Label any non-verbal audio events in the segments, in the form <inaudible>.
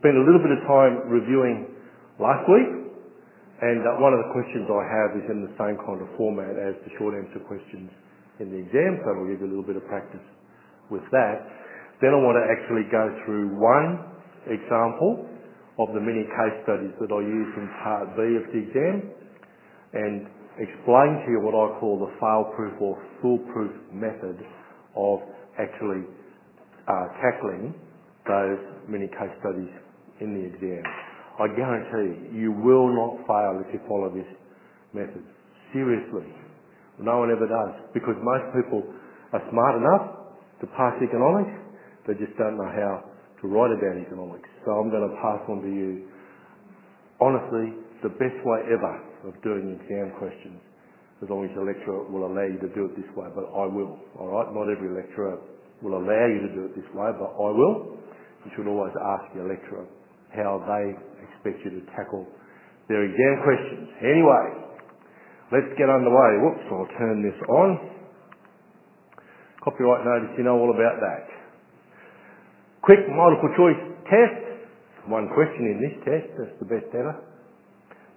spent a little bit of time reviewing last week, and uh, one of the questions I have is in the same kind of format as the short answer questions in the exam, so it'll give you a little bit of practice with that. Then I want to actually go through one example of the many case studies that I used in part B of the exam and explain to you what I call the fail-proof or foolproof method of actually uh, tackling those many case studies in the exam. I guarantee you will not fail if you follow this method. Seriously. No one ever does. Because most people are smart enough to pass economics, they just don't know how to write about economics. So I'm going to pass on to you, honestly, the best way ever of doing exam questions, as long as your lecturer will allow you to do it this way, but I will, alright? Not every lecturer will allow you to do it this way, but I will. You should always ask your lecturer how they expect you to tackle their exam questions. Anyway, let's get underway. Whoops, I'll turn this on. Copyright notice, you know all about that. Quick multiple choice test. One question in this test, that's the best ever.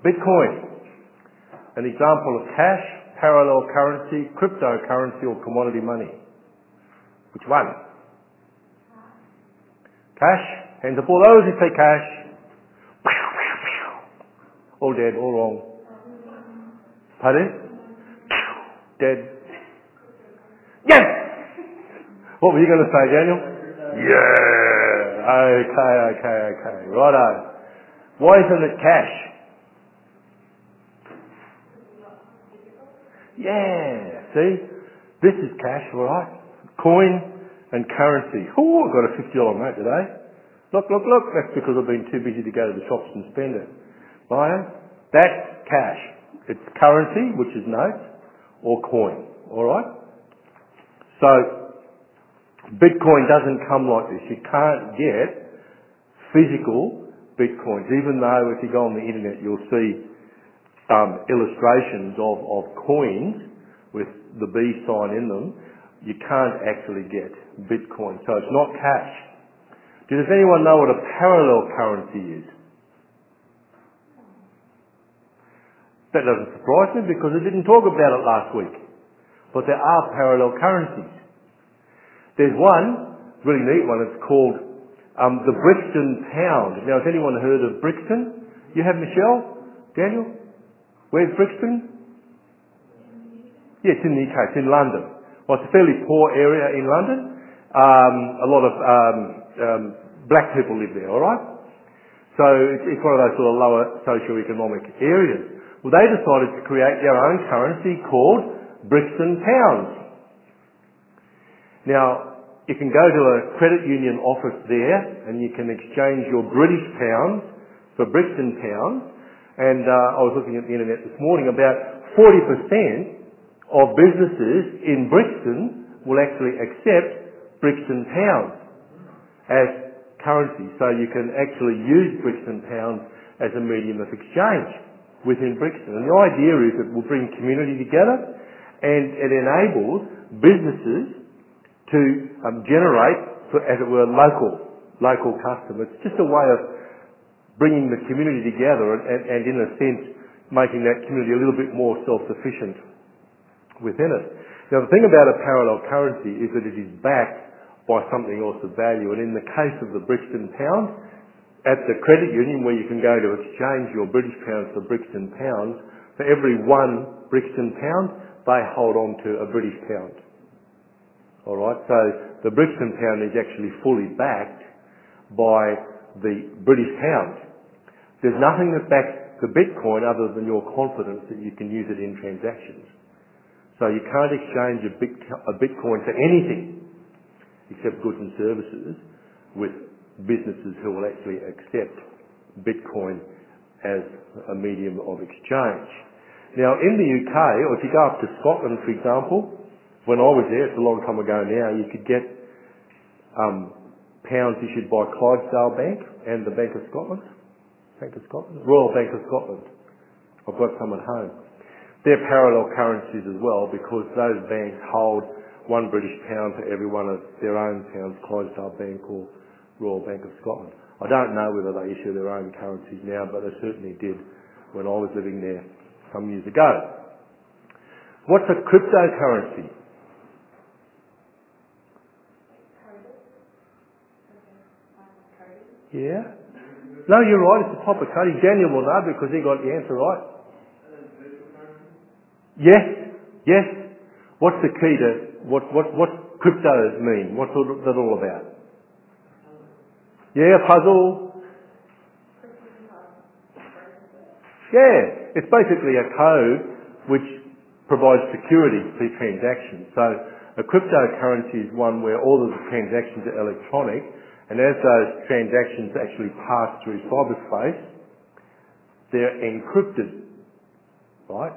Bitcoin. An example of cash, parallel currency, cryptocurrency or commodity money. Which one? Cash. Up all those who take cash. All dead, all wrong. Pardon? Dead. Yes! What were you going to say, Daniel? Yeah! Okay, okay, okay. Righto. Why isn't it cash? Yeah, see? This is cash, alright? Coin and currency. Oh, I got a $50 note today. Look, look, look. That's because I've been too busy to go to the shops and spend it. Right? That's cash. It's currency, which is notes, or coin. Alright? So, Bitcoin doesn't come like this. You can't get physical Bitcoins, even though if you go on the internet you'll see um, illustrations of, of coins with the B sign in them you can't actually get Bitcoin. So it's not cash. Does anyone know what a parallel currency is? That doesn't surprise me because we didn't talk about it last week. But there are parallel currencies. There's one, really neat one, it's called um, the Brixton Pound. Now, has anyone heard of Brixton? You have Michelle? Daniel? Where's Brixton? Yeah, it's in the UK, it's in London. Well, it's a fairly poor area in London. Um, a lot of um, black people live there, all right? So it's, it's one of those sort of lower socio-economic areas. Well, they decided to create their own currency called Brixton Pounds. Now, you can go to a credit union office there and you can exchange your British pounds for Brixton pounds. And uh, I was looking at the internet this morning, about 40% of businesses in Brixton will actually accept Brixton pounds as currency. So you can actually use Brixton pounds as a medium of exchange within Brixton. And the idea is it will bring community together and it enables businesses to um, generate, as it were, local local customers. It's just a way of bringing the community together and, and, and in a sense making that community a little bit more self-sufficient within it. Now the thing about a parallel currency is that it is backed by something else of value. And in the case of the Brixton pound, at the credit union where you can go to exchange your British pounds for Brixton pounds, for every one Brixton pound, they hold on to a British pound. Alright, so the Brixton pound is actually fully backed by the British pound. There's nothing that backs the Bitcoin other than your confidence that you can use it in transactions. So you can't exchange a Bitcoin for anything except goods and services with businesses who will actually accept Bitcoin as a medium of exchange. Now in the UK, or if you go up to Scotland for example, when I was there, it's a long time ago now, you could get um, pounds issued by Clydesdale Bank and the Bank of Scotland. Bank of Scotland? Royal Bank of Scotland. I've got some at home. They're parallel currencies as well because those banks hold one British pound for every one of their own pounds, Clydesdale Bank or Royal Bank of Scotland. I don't know whether they issue their own currencies now, but they certainly did when I was living there some years ago. What's a cryptocurrency? Yeah? No, you're right. It's a proper coding. Daniel will know because he got the answer right. Yes, yes. What's the key to what what what crypto mean? What's that all about? Yeah, puzzle. Yeah, it's basically a code which provides security for transactions. So a cryptocurrency is one where all of the transactions are electronic and as those transactions actually pass through cyberspace, they're encrypted, right?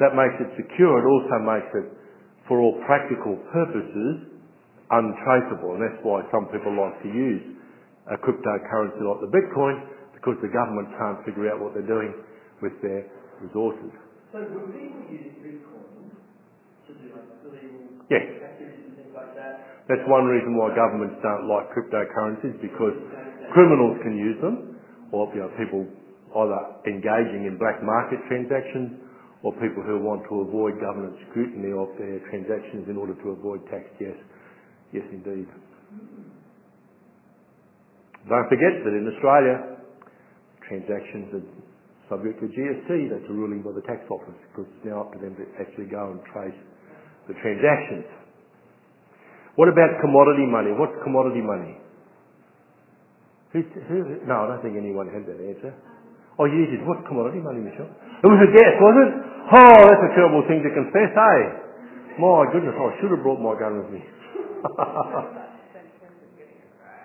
That makes it secure. It also makes it, for all practical purposes, untraceable. And that's why some people like to use a cryptocurrency like the Bitcoin, because the government can't figure out what they're doing with their resources. So would people use Bitcoin to do like illegal yes. activities and things like that? That's one reason why governments don't like cryptocurrencies because criminals can use them, or you know, people either engaging in black market transactions, or people who want to avoid government scrutiny of their transactions in order to avoid tax. Yes, yes, indeed. Don't forget that in Australia, transactions are subject to GST. That's a ruling by the tax office because it's now up to them to actually go and trace the transactions. What about commodity money? What's commodity money? Who, who, no, I don't think anyone had that answer. Oh, you did. What's commodity money, Michelle? It was a guess, was it? Oh, that's a terrible thing to confess, eh? My goodness, I should have brought my gun with me. <laughs>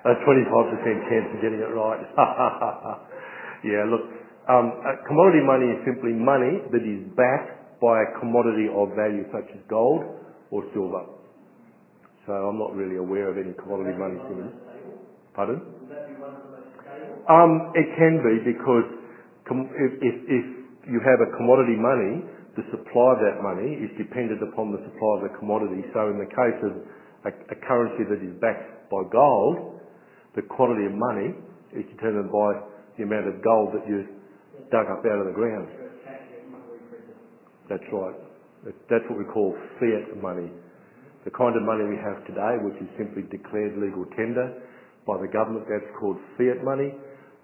a 25% chance of getting it right. <laughs> yeah, look, um, commodity money is simply money that is backed by a commodity of value such as gold or silver. So I'm not really aware of any commodity money. Pardon? Um, it can be because if, if, if you have a commodity money, the supply of that money is dependent upon the supply of the commodity. So in the case of a, currency that is backed by gold, the quantity of money is determined by the amount of gold that you dug up out of the ground. That's right. That's what we call fiat money. The kind of money we have today, which is simply declared legal tender by the government, that's called fiat money.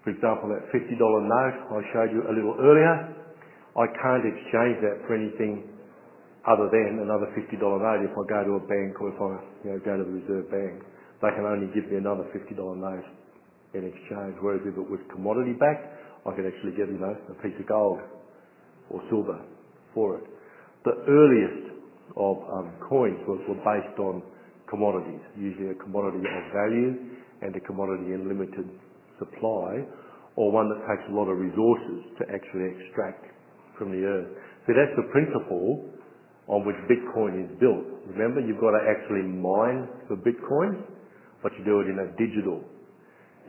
For example, that $50 note I showed you a little earlier, I can't exchange that for anything other than another $50 note if I go to a bank or if I you know, go to the Reserve Bank. They can only give me another $50 note in exchange, whereas if it was commodity backed, I could actually get, you know, a piece of gold or silver for it. The earliest of um, coins were, were based on commodities, usually a commodity of value and a commodity in limited supply, or one that takes a lot of resources to actually extract from the earth. So that's the principle on which Bitcoin is built. Remember, you've got to actually mine for Bitcoin, but you do it in a digital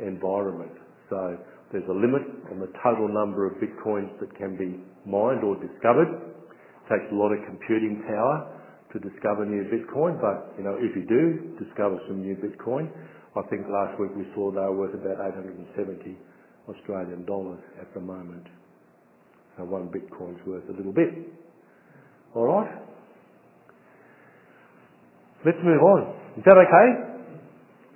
environment. So there's a limit on the total number of Bitcoins that can be mined or discovered. It takes a lot of computing power to discover new Bitcoin, but you know, if you do discover some new Bitcoin, I think last week we saw they were worth about 870 Australian dollars at the moment. So one Bitcoin's worth a little bit. All right. Let's move on. Is that okay?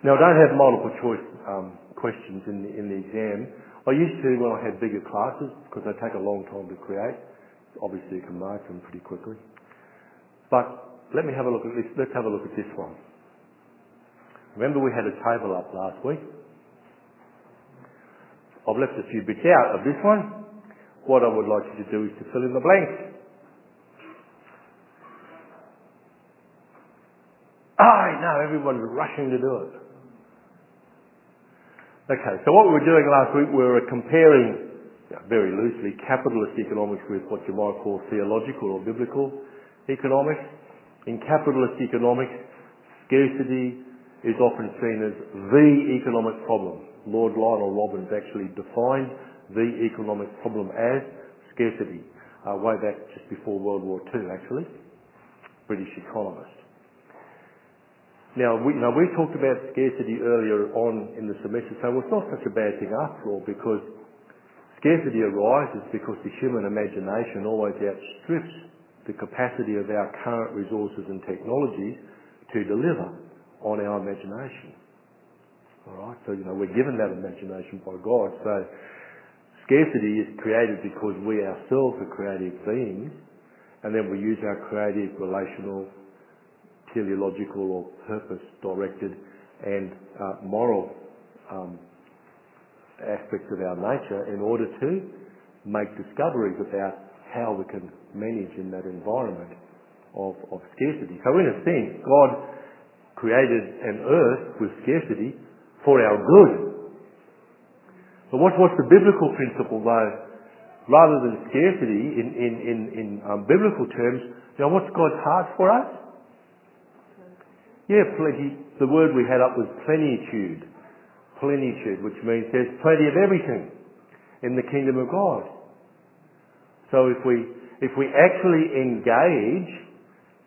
Now, I don't have multiple choice um, questions in the, in the exam. I used to when I had bigger classes because they take a long time to create. Obviously, you can mark them pretty quickly. But let me have a look at this. Let's have a look at this one. Remember we had a table up last week? I've left a few bits out of this one. What I would like you to do is to fill in the blanks. I know everyone's rushing to do it. Okay, so what we were doing last week, we were comparing, very loosely, capitalist economics with what you might call theological or biblical economics. In capitalist economics, scarcity is often seen as the economic problem. Lord Lionel Robbins actually defined the economic problem as scarcity, uh, way back just before World War II actually, British economist. Now, we, we talked about scarcity earlier on in the semester, so it's not such a bad thing after all, because scarcity arises because the human imagination always outstrips the capacity of our current resources and technologies to deliver on our imagination. All right, so you know we're given that imagination by God. So scarcity is created because we ourselves are creative beings, and then we use our creative relational teleological or purpose-directed and uh, moral um, aspects of our nature in order to make discoveries about how we can manage in that environment of, of scarcity. So in a sense, God created an earth with scarcity for our good. But what, what's the biblical principle though? Rather than scarcity in, in, in, in um, biblical terms, you know, what's God's heart for us? Yeah, plenty. The word we had up was plenitude. Plenitude, which means there's plenty of everything in the kingdom of God. So if we, if we actually engage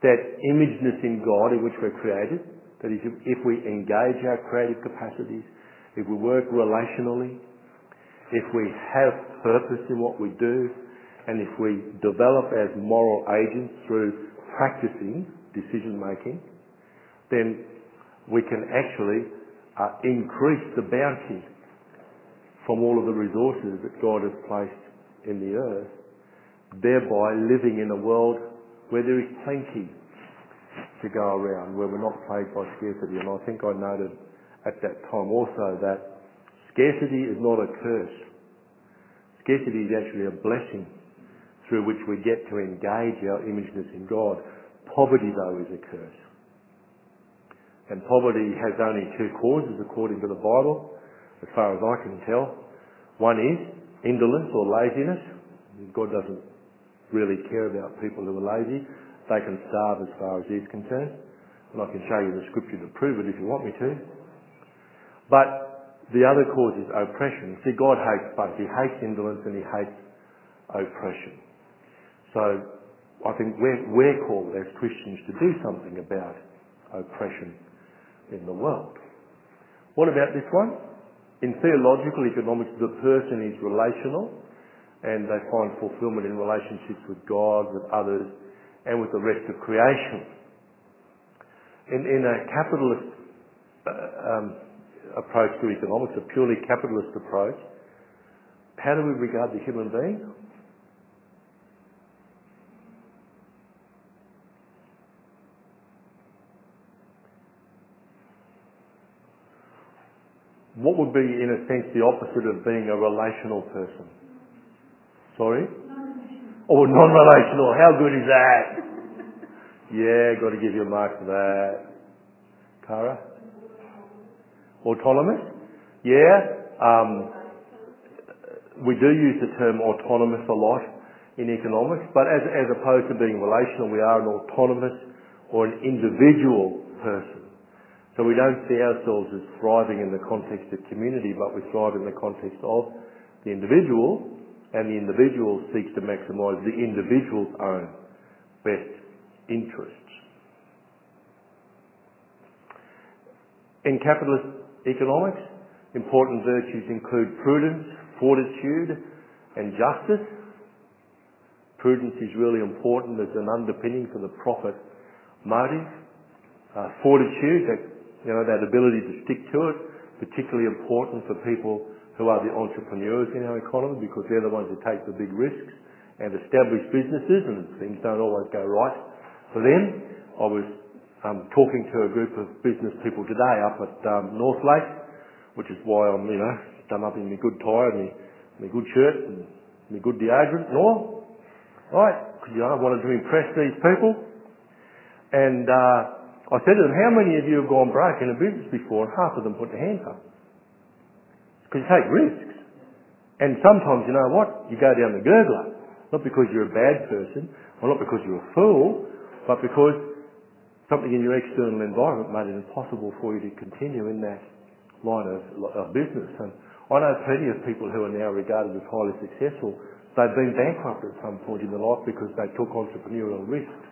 that imageness in God in which we're created, that is, if we engage our creative capacities, if we work relationally, if we have purpose in what we do, and if we develop as moral agents through practicing decision making, then we can actually uh, increase the bounty from all of the resources that God has placed in the earth, thereby living in a world where there is plenty to go around, where we're not plagued by scarcity. And I think I noted at that time also that scarcity is not a curse. Scarcity is actually a blessing through which we get to engage our imageness in God. Poverty, though, is a curse. And poverty has only two causes according to the Bible, as far as I can tell. One is indolence or laziness. God doesn't really care about people who are lazy. They can starve as far as He's concerned. And I can show you the scripture to prove it if you want me to. But the other cause is oppression. See, God hates both. He hates indolence and He hates oppression. So I think we're, we're called as Christians to do something about oppression in the world. What about this one? In theological economics, the person is relational and they find fulfillment in relationships with God, with others, and with the rest of creation. In, in a capitalist uh, um, approach to economics, a purely capitalist approach, how do we regard the human being? What would be, in a sense, the opposite of being a relational person? Sorry? Or oh, non-relational. How good is that? Yeah, got to give you a mark for that. Cara? Autonomous? Yeah. Um, we do use the term autonomous a lot in economics, but as, as opposed to being relational, we are an autonomous or an individual person. So we don't see ourselves as thriving in the context of community, but we thrive in the context of the individual, and the individual seeks to maximise the individual's own best interests. In capitalist economics, important virtues include prudence, fortitude, and justice. Prudence is really important as an underpinning for the profit motive. Uh, fortitude, that you know, that ability to stick to it, particularly important for people who are the entrepreneurs in our economy because they're the ones who take the big risks and establish businesses and things don't always go right for them. I was um, talking to a group of business people today up at um, North Lake, which is why I'm, you know, done up in my good tie and my, my good shirt and my good deodorant and all. Right, because you know, I wanted to impress these people. And uh, I said to them, how many of you have gone broke in a business before? And half of them put their hands up. Because you take risks. And sometimes, you know what? You go down the gurgler. Not because you're a bad person, or not because you're a fool, but because something in your external environment made it impossible for you to continue in that line of, business. And I know plenty of people who are now regarded as highly successful. They've been bankrupt at some point in their life because they took entrepreneurial risks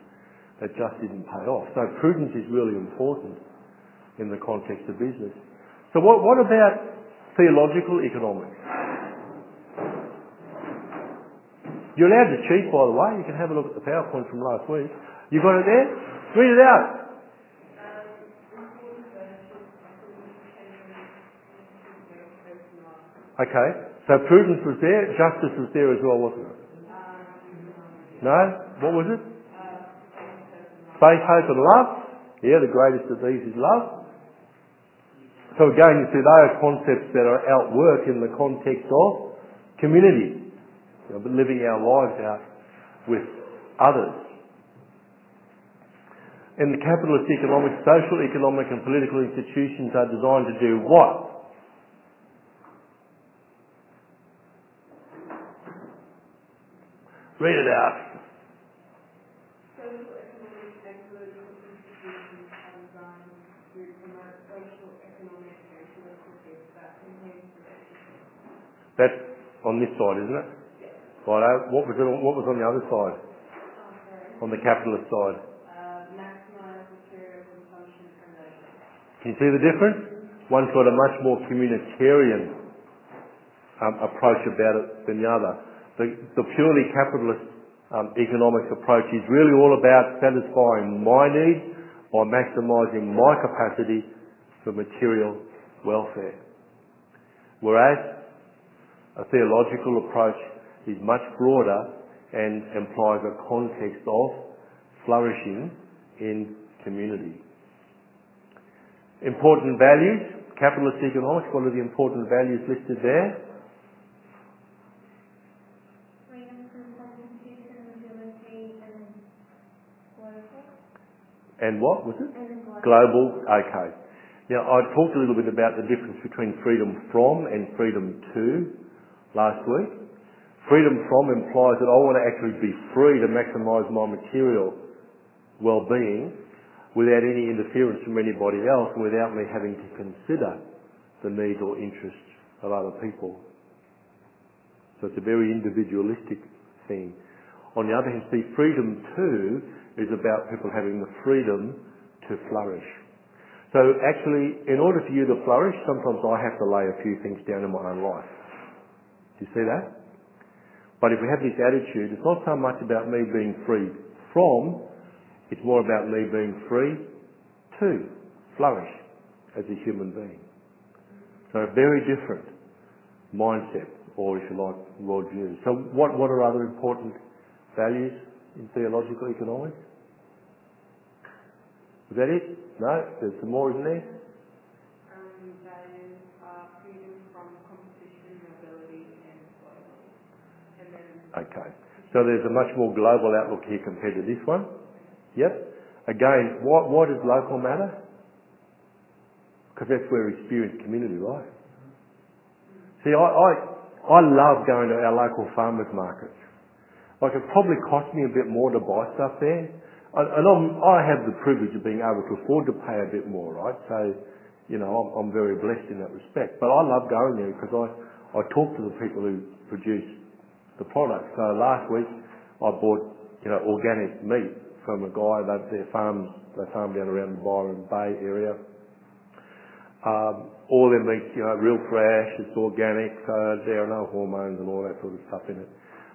that just didn't pay off. So prudence is really important. in the context of business. So what, what about theological economics? You're allowed to cheat, by the way. You can have a look at the PowerPoint from last week. You got it there? Read it out. Okay. So prudence was there, justice was there as well, wasn't it? No? What was it? Faith, hope and love. Yeah, the greatest of these is love. So again, you see, they are concepts that are outworked in the context of community. You know, living our lives out with others. In the capitalist economic, social, economic and political institutions are designed to do what? Read it out. Social, economic, and political institutions are designed to promote social, economic, and political peace that enhance relationships. That's on this side, isn't it? Righto. What was, it on, what was on the other side? Oh. On the capitalist side? Uh, maximize material consumption and leisure. Can you see the difference? One's got a much more communitarian um, approach about it than the other. The, the purely capitalist um, economics approach is really all about satisfying my needs by maximising my capacity for material welfare. Whereas a theological approach is much broader and implies a context of flourishing in community. Important values, capitalist economics, what are the important values listed there? Freedom, consistency, agility, and what was it? Global. Global, okay. Now, I talked a little bit about the difference between freedom from and freedom to last week. Freedom from implies that I want to actually be free to maximise my material well-being without any interference from anybody else without me having to consider the needs or interests of other people. So it's a very individualistic thing. On the other hand, see, freedom to is about people having the freedom to flourish. So actually, in order for you to flourish, sometimes I have to lay a few things down in my own life. Do you see that? But if we have this attitude, it's not so much about me being free from, it's more about me being free to flourish as a human being. So a very different mindset, or if you like, worldview. So what, what are other important values in theological economics? Is that it? No? There's some more, isn't there? Um, values are freedom from competition, mobility, and. And then Okay. So there's a much more global outlook here compared to this one. Yep. Again, why, why does local matter? Because that's where we experience community, right? See, I, I, I love going to our local farmers markets. Like it probably costs me a bit more to buy stuff there. And and I'm, I have the privilege of being able to afford to pay a bit more, right? So, you know, I'm, I'm very blessed in that respect. But I love going there because I, I talk to the people who produce the product. So last week I bought, you know, organic meat from a guy that their farm down around the Byron Bay area. Um, all their meat, you know, real fresh, it's organic, so there are no hormones and all that sort of stuff in it.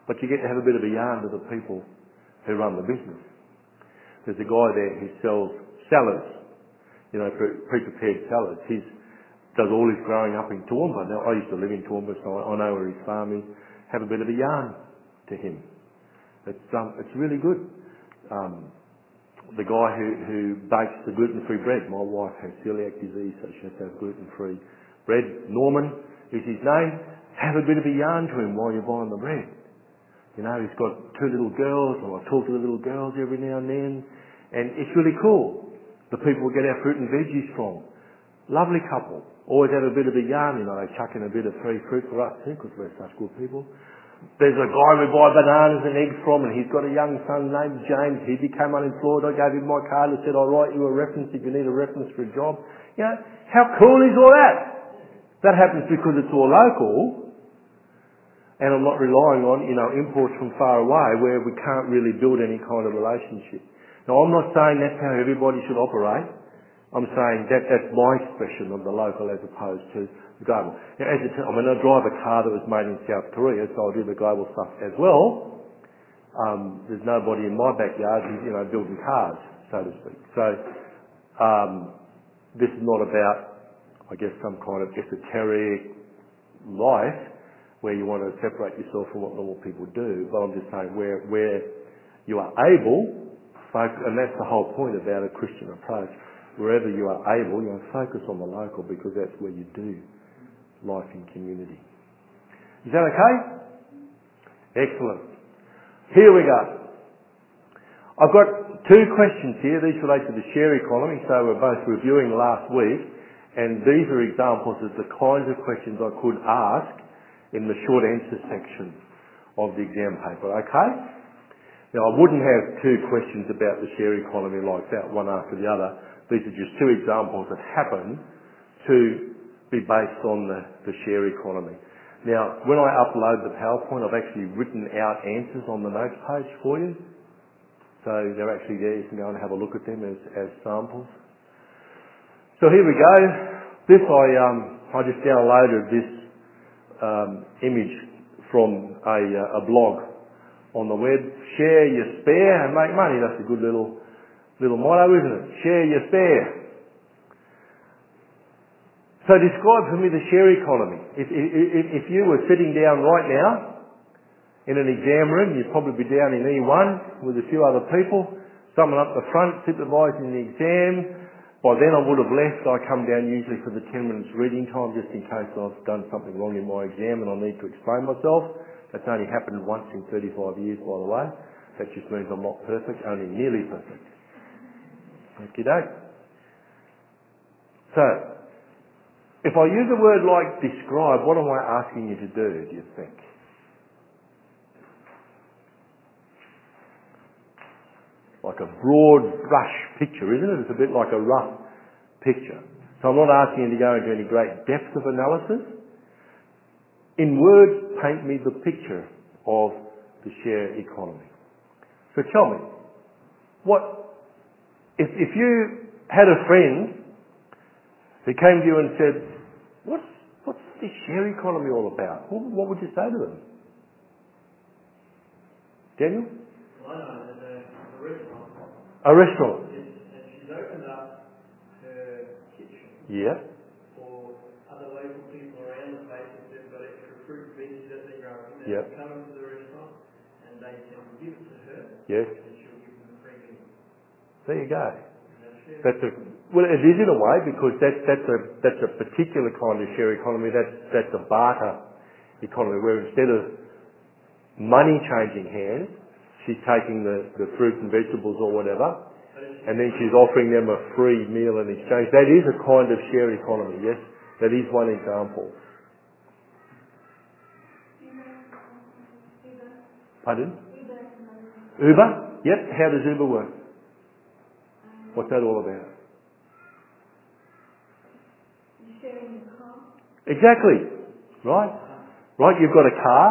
But you get to have a bit of a yarn to the people who run the business. There's a guy there who sells salads, you know, pre- pre-prepared salads. He's does all his growing up in Toowoomba. Now, I used to live in Toowoomba, so I, I know where his farm is. Have a bit of a yarn to him. It's um, it's really good. Um, the guy who, who bakes the gluten-free bread, my wife has celiac disease, so she has to have gluten-free bread. Norman is his name. Have a bit of a yarn to him while you're buying the bread. You know, he's got two little girls, and I talk to the little girls every now and then, and it's really cool. The people we get our fruit and veggies from. Lovely couple. Always have a bit of a yarn, you know, they chuck in a bit of free fruit for us too, because we're such good people. There's a guy we buy bananas and eggs from, and he's got a young son named James. He became unemployed. I gave him my card and said, I'll write you a reference if you need a reference for a job. You know, how cool is all that? That happens because it's all local, and I'm not relying on, you know, imports from far away where we can't really build any kind of relationship. Now, I'm not saying that's how everybody should operate. I'm saying that that's my expression of the local as opposed to the global. Now, as it, I mean, I drive a car that was made in South Korea, so I do the global stuff as well. Um, there's nobody in my backyard who's, you know, building cars, so to speak. So, um, this is not about, I guess, some kind of esoteric life where you want to separate yourself from what normal people do, but I'm just saying where, where you are able, and that's the whole point about a Christian approach. Wherever you are able, you know, focus on the local because that's where you do life in community. Is that okay? Excellent. Here we go. I've got two questions here. These relate to the share economy, so we're both reviewing last week, and these are examples of the kinds of questions I could ask in the short answer section of the exam paper. Okay? Now, I wouldn't have two questions about the share economy like that, one after the other. These are just two examples that happen to be based on the, share economy. Now, when I upload the PowerPoint, I've actually written out answers on the notes page for you. So they're actually there. You can go and have a look at them as, as samples. So here we go. This I, um, I just downloaded this um, image from a, uh, a blog on the web. Share your spare and make money. That's a good little Little motto, isn't it? Share your spare. So describe for me the share economy. If, if, if you were sitting down right now in an exam room, you'd probably be down in E1 with a few other people, someone up the front supervising the exam. By then I would have left. I come down usually for the 10 minutes reading time just in case I've done something wrong in my exam and I need to explain myself. That's only happened once in 35 years, by the way. That just means I'm not perfect, only nearly perfect. Okay, doke. So, if I use a word like describe, what am I asking you to do, do you think? Like a broad brush picture, isn't it? It's a bit like a rough picture. So I'm not asking you to go into any great depth of analysis. In words, paint me the picture of the share economy. So tell me, what if, if you had a friend who came to you and said, what's, what's this share economy all about? What, what would you say to them? Daniel? Well, I know a, a restaurant. A restaurant? Yes, and she's opened up her kitchen Yeah. for other local people around the place if they've got extra fruit veggies that they're growing. They Yep. come into the restaurant and they can give it to her Yes. and she'll give them a free meal. There you go. That's a, well, it is in a way because that, that's a, that's a particular kind of share economy. That's, that's a barter economy where instead of money changing hands, she's taking the, the fruit and vegetables or whatever and then she's offering them a free meal in exchange. That is a kind of share economy, yes? That is one example. Pardon? Uber? Yep. How does Uber work? What's that all about? Sharing the car. Exactly. Right? Right, you've got a car.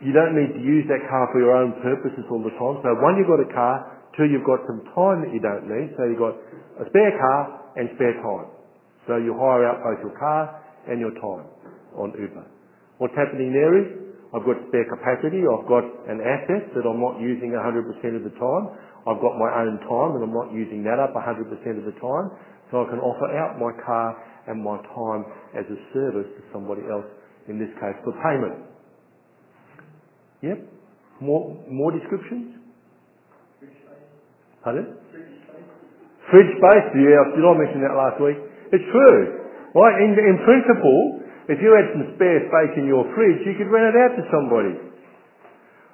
You don't need to use that car for your own purposes all the time. So one, you've got a car. Two, you've got some time that you don't need. So you've got a spare car and spare time. So you hire out both your car and your time on Uber. What's happening there is I've got spare capacity. I've got an asset that I'm not using 100% of the time. I've got my own time and I'm not using that up 100% of the time. So I can offer out my car and my time as a service to somebody else, in this case for payment. Yep. More, more descriptions? Fridge space. Pardon? Fridge. Fridge space? Yeah, did I mention that last week? It's true. Right, in, in principle, if you had some spare space in your fridge, you could rent it out to somebody.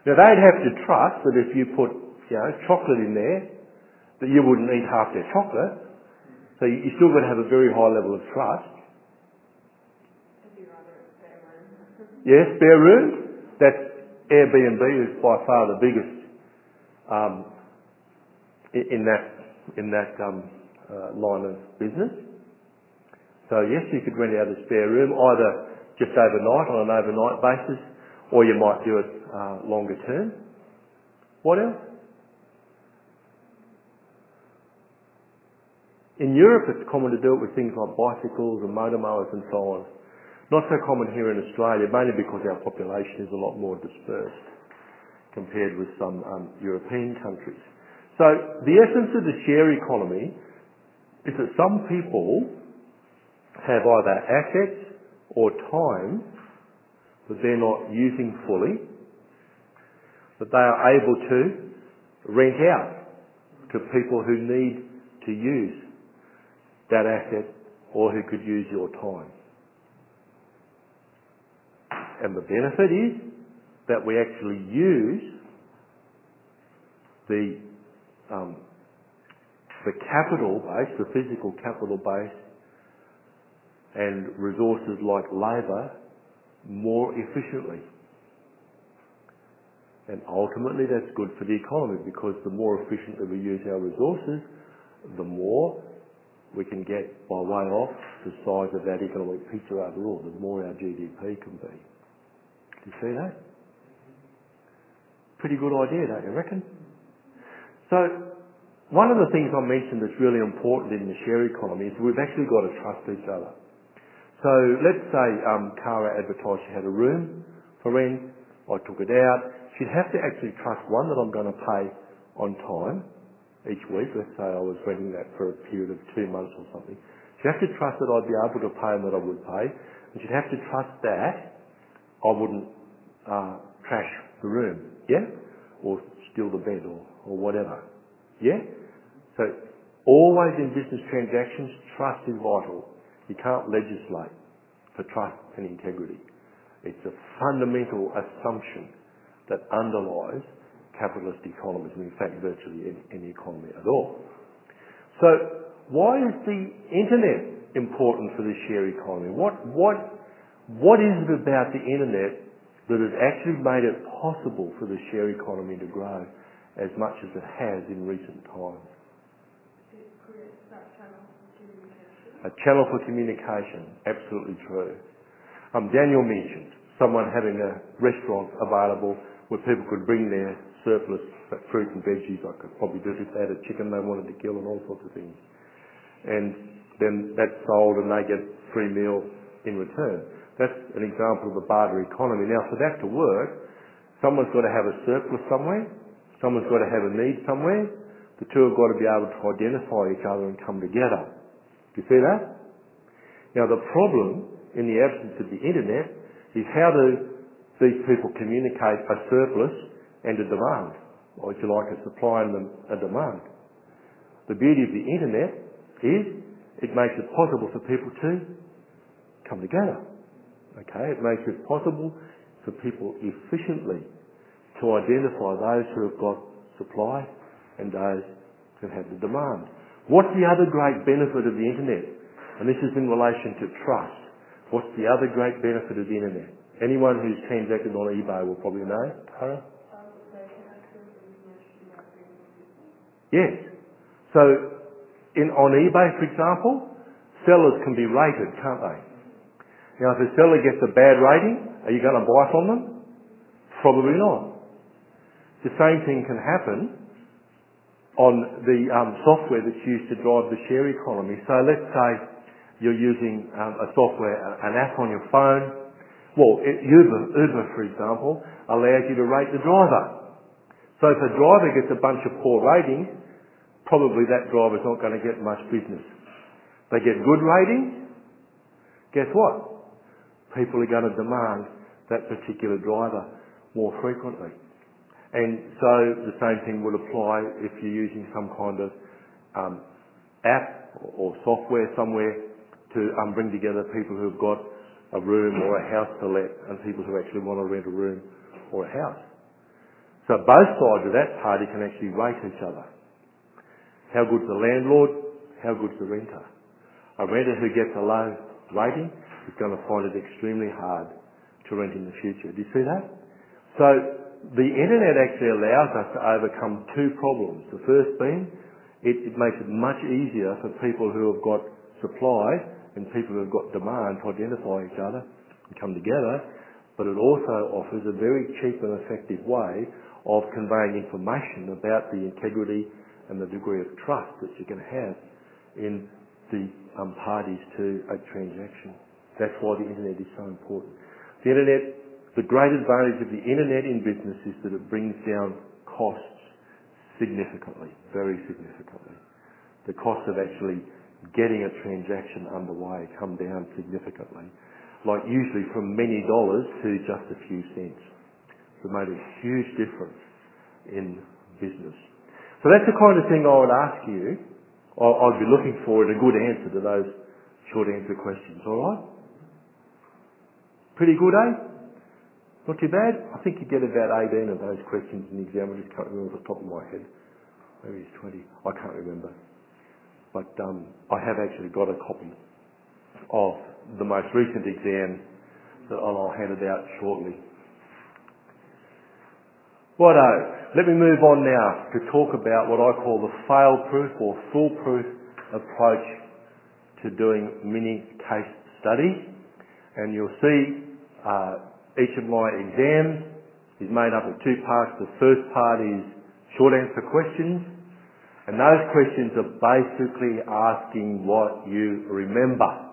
Now they'd have to trust that if you put, you know, chocolate in there, that you wouldn't eat half their chocolate. So you, you still going to have a very high level of trust. Yes, spare room. That's Airbnb is by far the biggest um, in that in that um, uh, line of business. So yes, you could rent out a spare room either just overnight on an overnight basis, or you might do it uh, longer term. What else? In Europe, it's common to do it with things like bicycles and motor mowers and so on. Not so common here in Australia, mainly because our population is a lot more dispersed compared with some um, European countries. So the essence of the share economy is that some people have either assets or time that they're not using fully, that they are able to rent out to people who need to use that asset or who could use your time. And the benefit is that we actually use the um, the capital base, the physical capital base, and resources like labour more efficiently. And ultimately that's good for the economy because the more efficiently we use our resources, the more we can get by way of the size of that economic picture overall, the more our GDP can be. Do you see that? Pretty good idea, don't you reckon? So, one of the things I mentioned that's really important in the share economy is we've actually got to trust each other. So, let's say um, Cara advertised she had a room for rent. I took it out. She'd have to actually trust one that I'm going to pay on time each week. Let's say I was renting that for a period of two months or something. She'd have to trust that I'd be able to pay and that I would pay. And she'd have to trust that I wouldn't uh, trash the room, yeah? Or steal the bed or, or whatever, yeah? So always in business transactions, trust is vital. You can't legislate for trust and integrity. It's a fundamental assumption that underlies capitalist economies, and in fact virtually any, any economy at all. So why is the internet important for the share economy? What, what what is it about the internet that has actually made it possible for the share economy to grow as much as it has in recent times? It creates that channel for communication. A channel for communication, absolutely true. Um, Daniel mentioned someone having a restaurant available where people could bring their surplus fruit and veggies. I could probably do if they had a chicken they wanted to kill and all sorts of things. And then that's sold and they get free meal in return. That's an example of the barter economy. Now, for that to work, someone's got to have a surplus somewhere, someone's got to have a need somewhere, the two have got to be able to identify each other and come together. Do you see that? Now, the problem in the absence of the internet is how do these people communicate a surplus and a demand, or if you like, a supply and a demand. The beauty of the internet is it makes it possible for people to come together. Okay, it makes it possible for people efficiently to identify those who have got supply and those who have the demand. What's the other great benefit of the internet? And this is in relation to trust. What's the other great benefit of the internet? Anyone who's transacted on eBay will probably know. Tara? Yes. So in, on eBay, for example, sellers can be rated, can't they? Now, if a seller gets a bad rating, are you going to buy from them? Probably not. The same thing can happen on the um, software that's used to drive the share economy. So let's say you're using um, a software, an app on your phone. Well, Uber, Uber, for example, allows you to rate the driver. So if a driver gets a bunch of poor ratings, probably that driver's not going to get much business. They get good ratings, guess what? people are going to demand that particular driver more frequently. And so the same thing would apply if you're using some kind of um, app or software somewhere to um, bring together people who've got a room or a house to let and people who actually want to rent a room or a house. So both sides of that party can actually rate each other. How good's the landlord? How good's the renter? A renter who gets a low rating is going to find it extremely hard to rent in the future. Do you see that? The internet actually allows us to overcome two problems. The first being it, it makes it much easier for people who have got supply and people who have got demand to identify each other and come together, but it also offers a very cheap and effective way of conveying information about the integrity and the degree of trust that you can have in the um, parties to a transaction. That's why the internet is so important. The internet, the great advantage of the internet in business is that it brings down costs significantly, very significantly. The cost of actually getting a transaction underway come down significantly, like usually from many dollars to just a few cents. So it made a huge difference in business. So that's the kind of thing I would ask you. I'd be looking for a good answer to those short answer questions, alright? Pretty good, eh? Not too bad? I think you get about 18 of those questions in the exam. I just can't remember off the top of my head. Maybe it's 20. I can't remember. But um, I have actually got a copy of the most recent exam that I'll hand it out shortly. Righto, let me move on now to talk about what I call the fail-proof or foolproof approach to doing mini case studies. And you'll see uh, each of my exams is made up of two parts. The first part is short answer questions. And those questions are basically asking what you remember.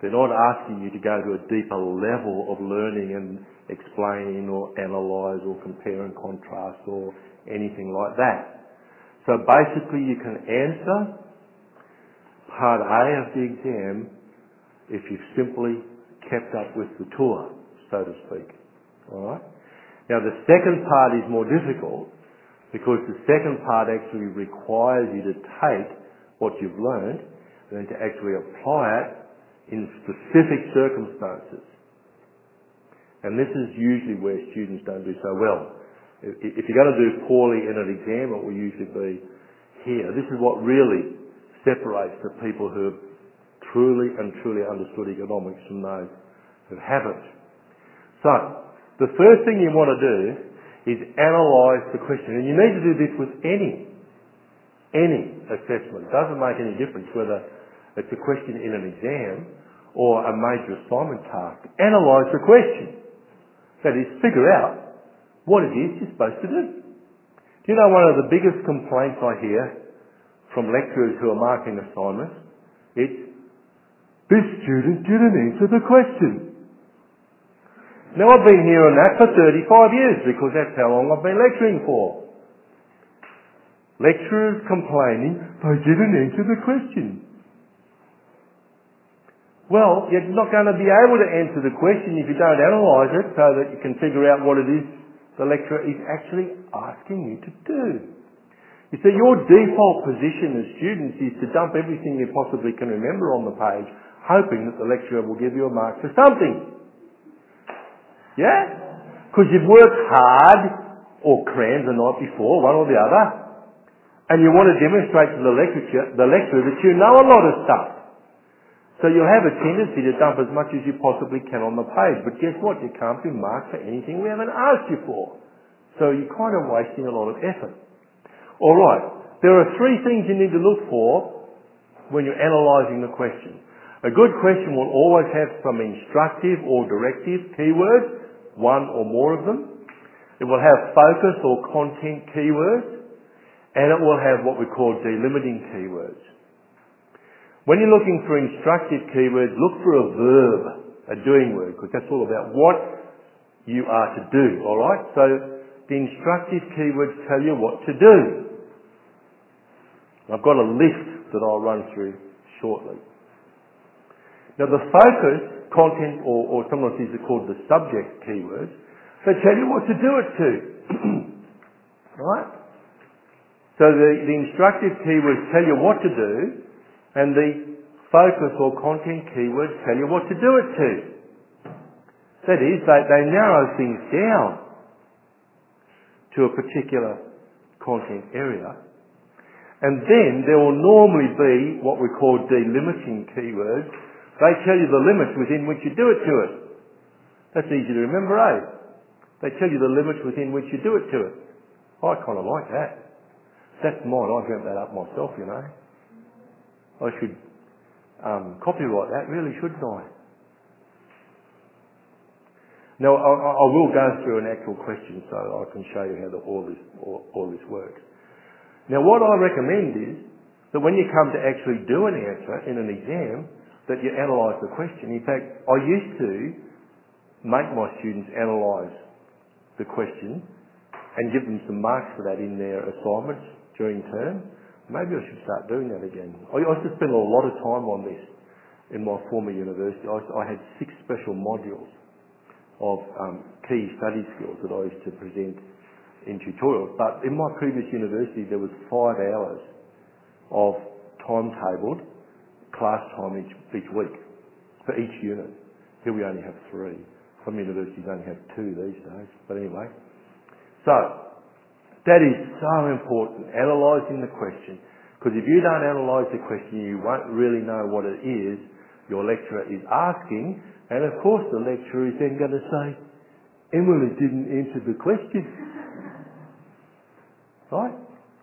They're not asking you to go to a deeper level of learning and explain or analyse or compare and contrast or anything like that. So basically you can answer part A of the exam if you've simply kept up with the tour, so to speak. Alright? Now the second part is more difficult because the second part actually requires you to take what you've learned and then to actually apply it in specific circumstances. And this is usually where students don't do so well. If you're going to do poorly in an exam, it will usually be here. This is what really separates the people who have truly and truly understood economics from those who haven't. So, the first thing you want to do is analyse the question. And you need to do this with any, any assessment. It doesn't make any difference whether it's a question in an exam or a major assignment task. Analyse the question. That is, figure out what it is you're supposed to do. Do you know one of the biggest complaints I hear from lecturers who are marking assignments? It's, this student didn't answer the question. Now I've been hearing that for 35 years because that's how long I've been lecturing for. Lecturers complaining they didn't answer the question. Well, you're not going to be able to answer the question if you don't analyse it so that you can figure out what it is the lecturer is actually asking you to do. You see, your default position as students is to dump everything you possibly can remember on the page, hoping that the lecturer will give you a mark for something. Yeah? Because you've worked hard or crammed the night before, one or the other, and you want to demonstrate to the lecturer, the lecturer that you know a lot of stuff. So you'll have a tendency to dump as much as you possibly can on the page. But guess what? You can't be marked for anything we haven't asked you for. So you're kind of wasting a lot of effort. Alright, there are three things you need to look for when you're analysing the question. A good question will always have some instructive or directive keywords, one or more of them. It will have focus or content keywords, and it will have what we call delimiting keywords. When you're looking for instructive keywords, look for a verb, a doing word, because that's all about what you are to do, alright? So the instructive keywords tell you what to do. I've got a list that I'll run through shortly. Now the focus, content, or, or sometimes these are called the subject keywords, they tell you what to do it to. <clears throat> right? So the, the instructive keywords tell you what to do, and the focus or content keywords tell you what to do it to. That is, they, they narrow things down to a particular content area. And then there will normally be what we call delimiting keywords. They tell you the limits within which you do it to it. That's easy to remember, eh? They tell you the limits within which you do it to it. I kind of like that. That's mine. I dreamt that up myself, you know. I should um, copyright that, really, shouldn't I? Now, I, I, will go through an actual question so I can show you how the, all, this, all, all this works. Now, what I recommend is that when you come to actually do an answer in an exam, that you analyse the question. In fact, I used to make my students analyse the question and give them some marks for that in their assignments during term. Maybe I should start doing that again. I used to spend a lot of time on this in my former university. I, I had six special modules of um, key study skills that I used to present in tutorials. But in my previous university, there was five hours of timetabled class time each, week for each unit. Here we only have three. Some universities only have two these days. But anyway, so that is so important, analysing the question. Because if you don't analyse the question, you won't really know what it is your lecturer is asking. And of course the lecturer is then going to say, Emily didn't answer the question. right?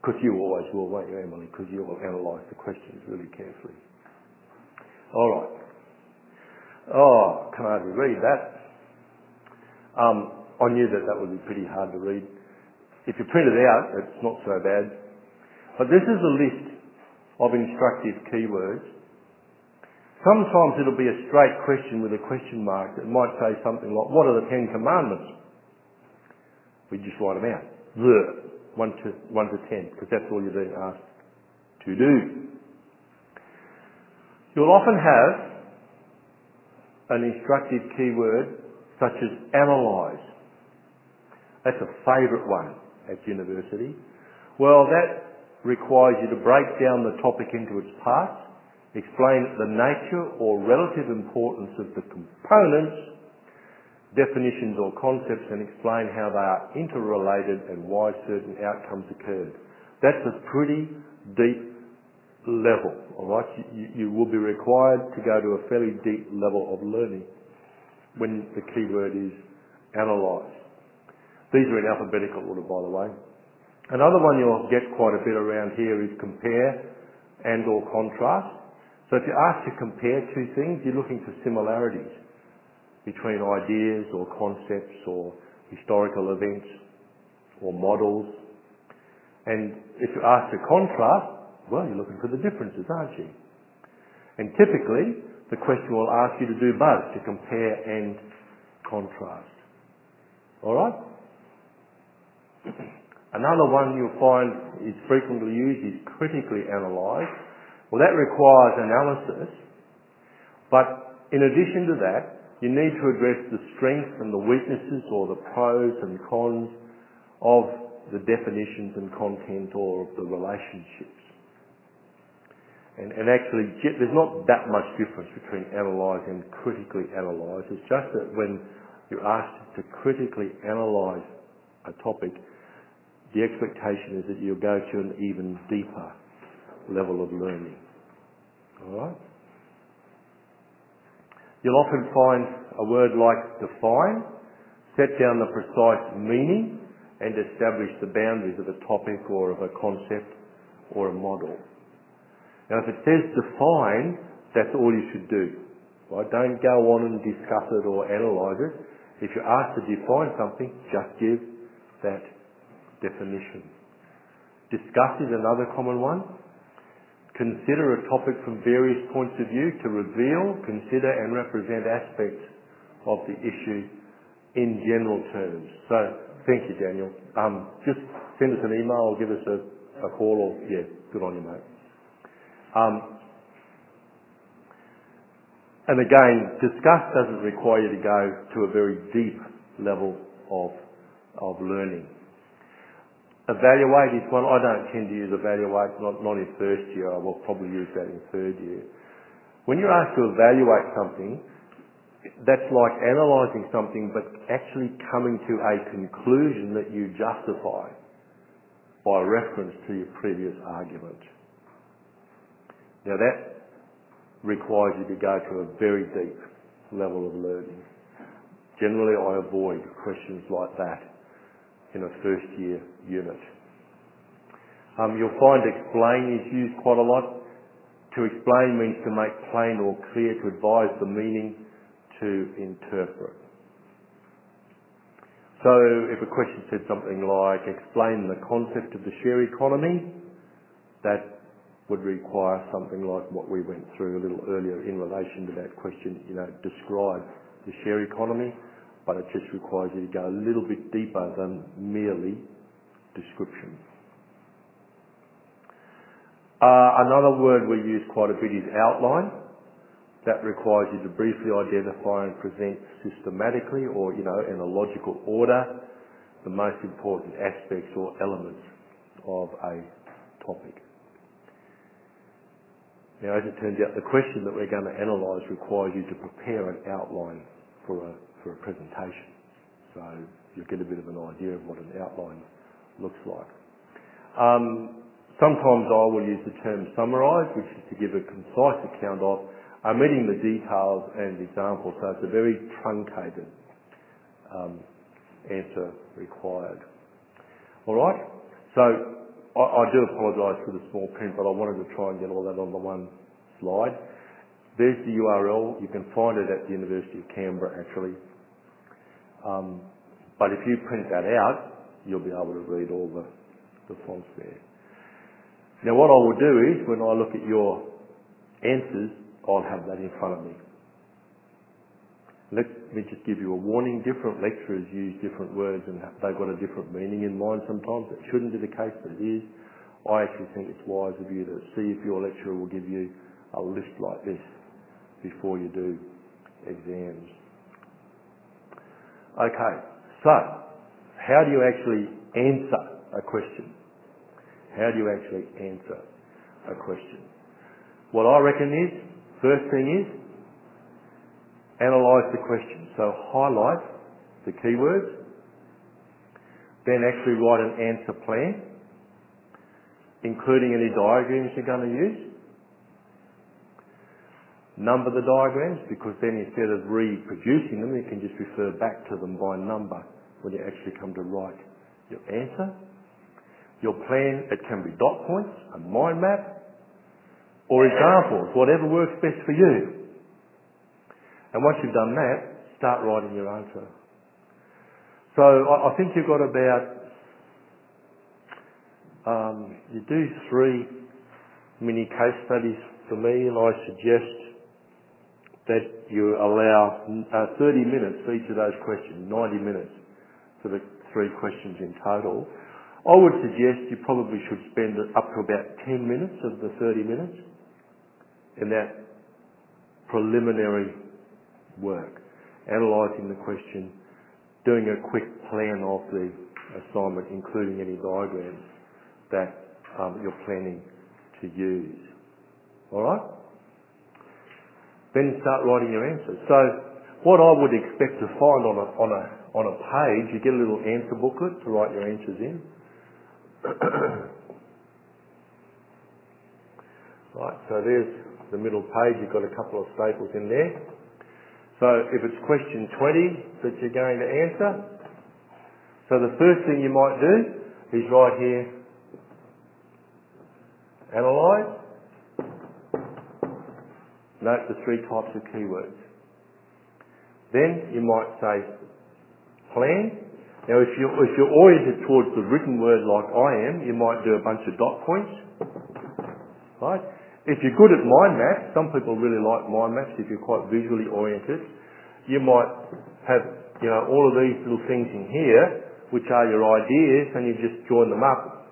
Because you always will, won't you, Emily? Because you will analyse the questions really carefully. All right. Oh, can I hardly read that? Um, I knew that that would be pretty hard to read. If you print it out, it's not so bad. But this is a list of instructive keywords. Sometimes it'll be a straight question with a question mark that might say something like, what are the Ten Commandments? We just write them out. The, one to, one to ten, because that's all you're being asked to do. You'll often have an instructive keyword such as analyse. That's a favourite one at university. Well, that requires you to break down the topic into its parts, explain the nature or relative importance of the components, definitions or concepts, and explain how they are interrelated and why certain outcomes occurred. That's a pretty deep level, alright? You, you will be required to go to a fairly deep level of learning when the keyword is analyse. These are in alphabetical order, by the way. Another one you'll get quite a bit around here is compare and or contrast. So if you're asked to compare two things, you're looking for similarities between ideas or concepts or historical events or models. And if you're asked to contrast, well, you're looking for the differences, aren't you? And typically, the question will ask you to do both, to compare and contrast. Alright? <clears throat> Another one you'll find is frequently used is critically analyse. Well, that requires analysis, but in addition to that, you need to address the strengths and the weaknesses or the pros and cons of the definitions and content or of the relationships. And, and actually, there's not that much difference between analyse and critically analyse. It's just that when you're asked to critically analyse a topic, the expectation is that you'll go to an even deeper level of learning. Alright? You'll often find a word like define, set down the precise meaning, and establish the boundaries of a topic or of a concept or a model. Now, if it says define, that's all you should do. Right? Don't go on and discuss it or analyse it. If you're asked to define something, just give that definition. Discuss is another common one. Consider a topic from various points of view to reveal, consider and represent aspects of the issue in general terms. So, thank you, Daniel. Um, just send us an email or give us a, a call or, yeah, good on you, mate. Um, and again, discuss doesn't require you to go to a very deep level of, of learning. Evaluate is one, I don't tend to use evaluate, not, not in first year, I will probably use that in third year. When you're asked to evaluate something, that's like analysing something but actually coming to a conclusion that you justify by reference to your previous argument. Now that requires you to go to a very deep level of learning. Generally I avoid questions like that in a first year unit. Um, you'll find explain is used quite a lot. To explain means to make plain or clear, to advise the meaning, to interpret. So if a question said something like, explain the concept of the share economy, that would require something like what we went through a little earlier in relation to that question, you know, describe the share economy, but it just requires you to go a little bit deeper than merely description. Uh, another word we use quite a bit is outline. That requires you to briefly identify and present systematically or, you know, in a logical order the most important aspects or elements of a topic. Now, as it turns out, the question that we're going to analyse requires you to prepare an outline for a, presentation. So you'll get a bit of an idea of what an outline looks like. Um, sometimes I will use the term summarise, which is to give a concise account of omitting the details and examples. So it's a very truncated um, answer required. All right. So I, do apologise for the small print, but I wanted to try and get all that on the one slide. There's the URL. You can find it at the University of Canberra, actually. Um, but if you print that out, you'll be able to read all the, the fonts there. Now what I will do is, when I look at your answers, I'll have that in front of me. Let me just give you a warning. Different lecturers use different words and they've got a different meaning in mind sometimes. It shouldn't be the case, but it is. I actually think it's wise of you to see if your lecturer will give you a list like this before you do exams. Okay, so how do you actually answer a question? How do you actually answer a question? What I reckon is, first thing is, analyse the question. So highlight the keywords, then actually write an answer plan, including any diagrams you're going to use. Number the diagrams because then instead of reproducing them, you can just refer back to them by number when you actually come to write your answer. Your plan, it can be dot points, a mind map, or examples, whatever works best for you. And once you've done that, start writing your answer. So I, think you've got about, um, you do three mini case studies for me, and I suggest that you allow uh, 30 minutes for each of those questions, 90 minutes for the three questions in total. I would suggest you probably should spend up to about 10 minutes of the 30 minutes in that preliminary work, analysing the question, doing a quick plan of the assignment, including any diagrams that um, you're planning to use. All right? Then start writing your answers. So what I would expect to find on a, on a, on a page, you get a little answer booklet to write your answers in. <coughs> right, so there's the middle page. You've got a couple of staples in there. So if it's question 20 that you're going to answer, so the first thing you might do is write here, analyse, note the three types of keywords. Then you might say plan. Now if you're oriented towards the written word like I am, you might do a bunch of dot points. Right? If you're good at mind maps, some people really like mind maps if you're quite visually oriented, you might have, you know, all of these little things in here, which are your ideas, and you just join them up.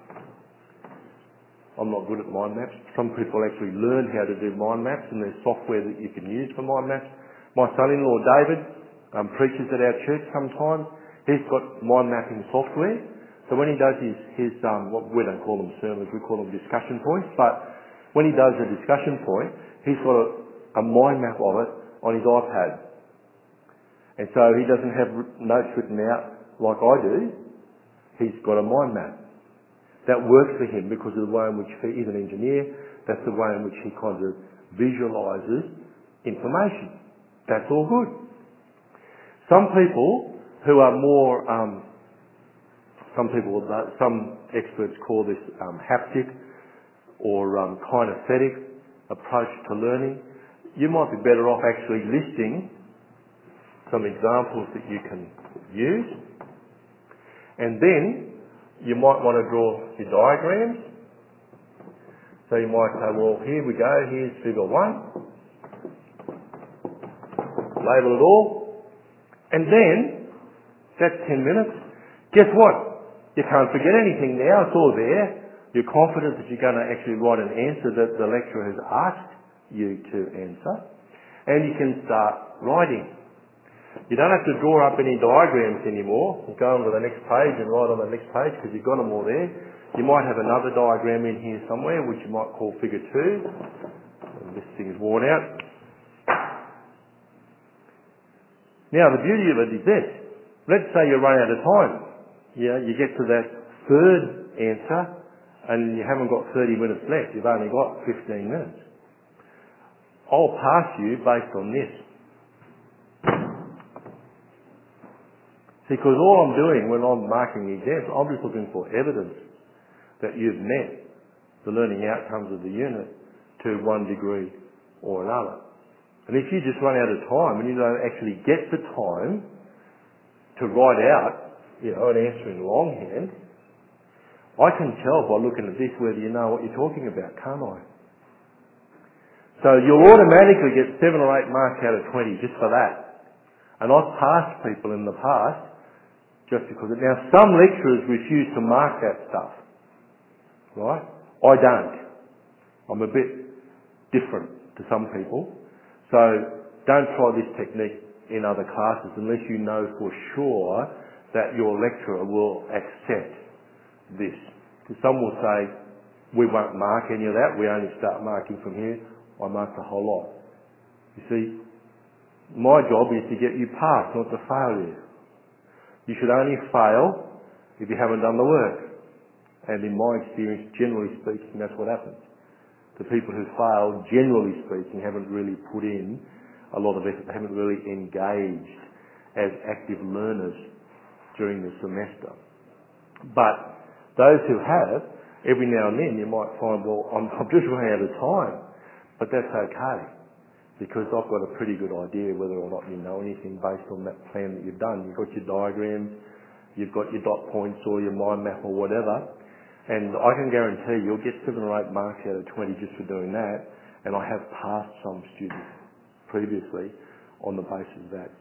I'm not good at mind maps. Some people actually learn how to do mind maps, and there's software that you can use for mind maps. My son-in-law David um, preaches at our church sometimes. He's got mind mapping software. So when he does his, his um, what we don't call them sermons, we call them discussion points, but when he does a discussion point, he's got a, a mind map of it on his iPad. And so he doesn't have notes written out like I do. He's got a mind map. That works for him because of the way in which he, is an engineer. That's the way in which he kind of visualizes information. That's all good. Some people who are more, um, some people, some experts call this um, haptic or um, kinesthetic approach to learning, you might be better off actually listing some examples that you can use. And then you might want to draw your diagrams. So you might say, well, here we go, here's figure one. Label it all. And then, that's 10 minutes. Guess what? You can't forget anything now, it's all there. You're confident that you're going to actually write an answer that the lecturer has asked you to answer. And you can start writing. You don't have to draw up any diagrams anymore. Go on to the next page and write on the next page because you've got them all there. You might have another diagram in here somewhere which you might call figure two. This thing is worn out. Now the beauty of it is this. Let's say you run out of time. Yeah, you get to that third answer and you haven't got 30 minutes left. You've only got 15 minutes. I'll pass you based on this. Because all I'm doing when I'm marking exams, I'm just looking for evidence that you've met the learning outcomes of the unit to one degree or another. And if you just run out of time and you don't actually get the time to write out, you know, an answer in longhand, I can tell by looking at this whether you know what you're talking about, can't I? So you'll automatically get seven or eight marks out of 20 just for that. And I've passed people in the past just because of Now some lecturers refuse to mark that stuff. Right? I don't. I'm a bit different to some people. So don't try this technique in other classes unless you know for sure that your lecturer will accept this. Because some will say, we won't mark any of that, we only start marking from here. I mark the whole lot. You see, my job is to get you past, not to fail you. You should only fail if you haven't done the work. And in my experience, generally speaking, that's what happens. The people who fail, generally speaking, haven't really put in a lot of effort. They haven't really engaged as active learners during the semester. But those who have, every now and then you might find, well, I'm, <laughs> I'm just running out of time. But that's okay because I've got a pretty good idea whether or not you know anything based on that plan that you've done. You've got your diagrams, you've got your dot points or your mind map or whatever, and I can guarantee you'll get seven or eight marks out of 20 just for doing that, and I have passed some students previously on the basis of that.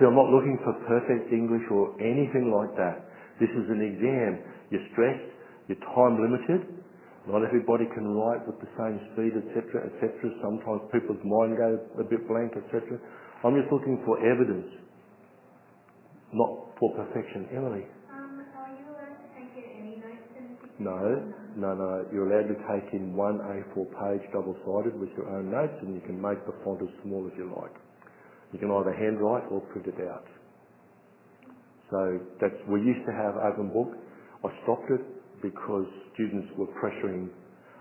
So I'm not looking for perfect English or anything like that. This is an exam. You're stressed, you're time limited, not everybody can write with the same speed, etc., etc. Sometimes people's mind goes a bit blank, etc. I'm just looking for evidence, not for perfection. Emily? Um, are you allowed to take in any notes in No, no, no. You're allowed to take in one A4 page double-sided with your own notes, and you can make the font as small as you like. You can either handwrite or print it out. So that's we used to have open book. I stopped it because students were pressuring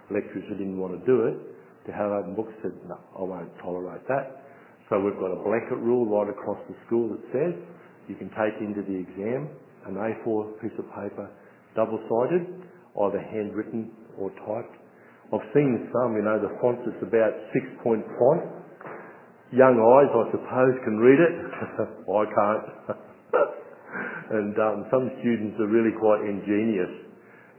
lecturers who didn't want to do it to have open books said, no, I won't tolerate that. So we've got a blanket rule right across the school that says you can take into the exam an A4 piece of paper, double-sided, either handwritten or typed. I've seen some, you know, the font is about six-point font. Young eyes, I suppose, can read it. <laughs> I can't. <laughs> and um, some students are really quite ingenious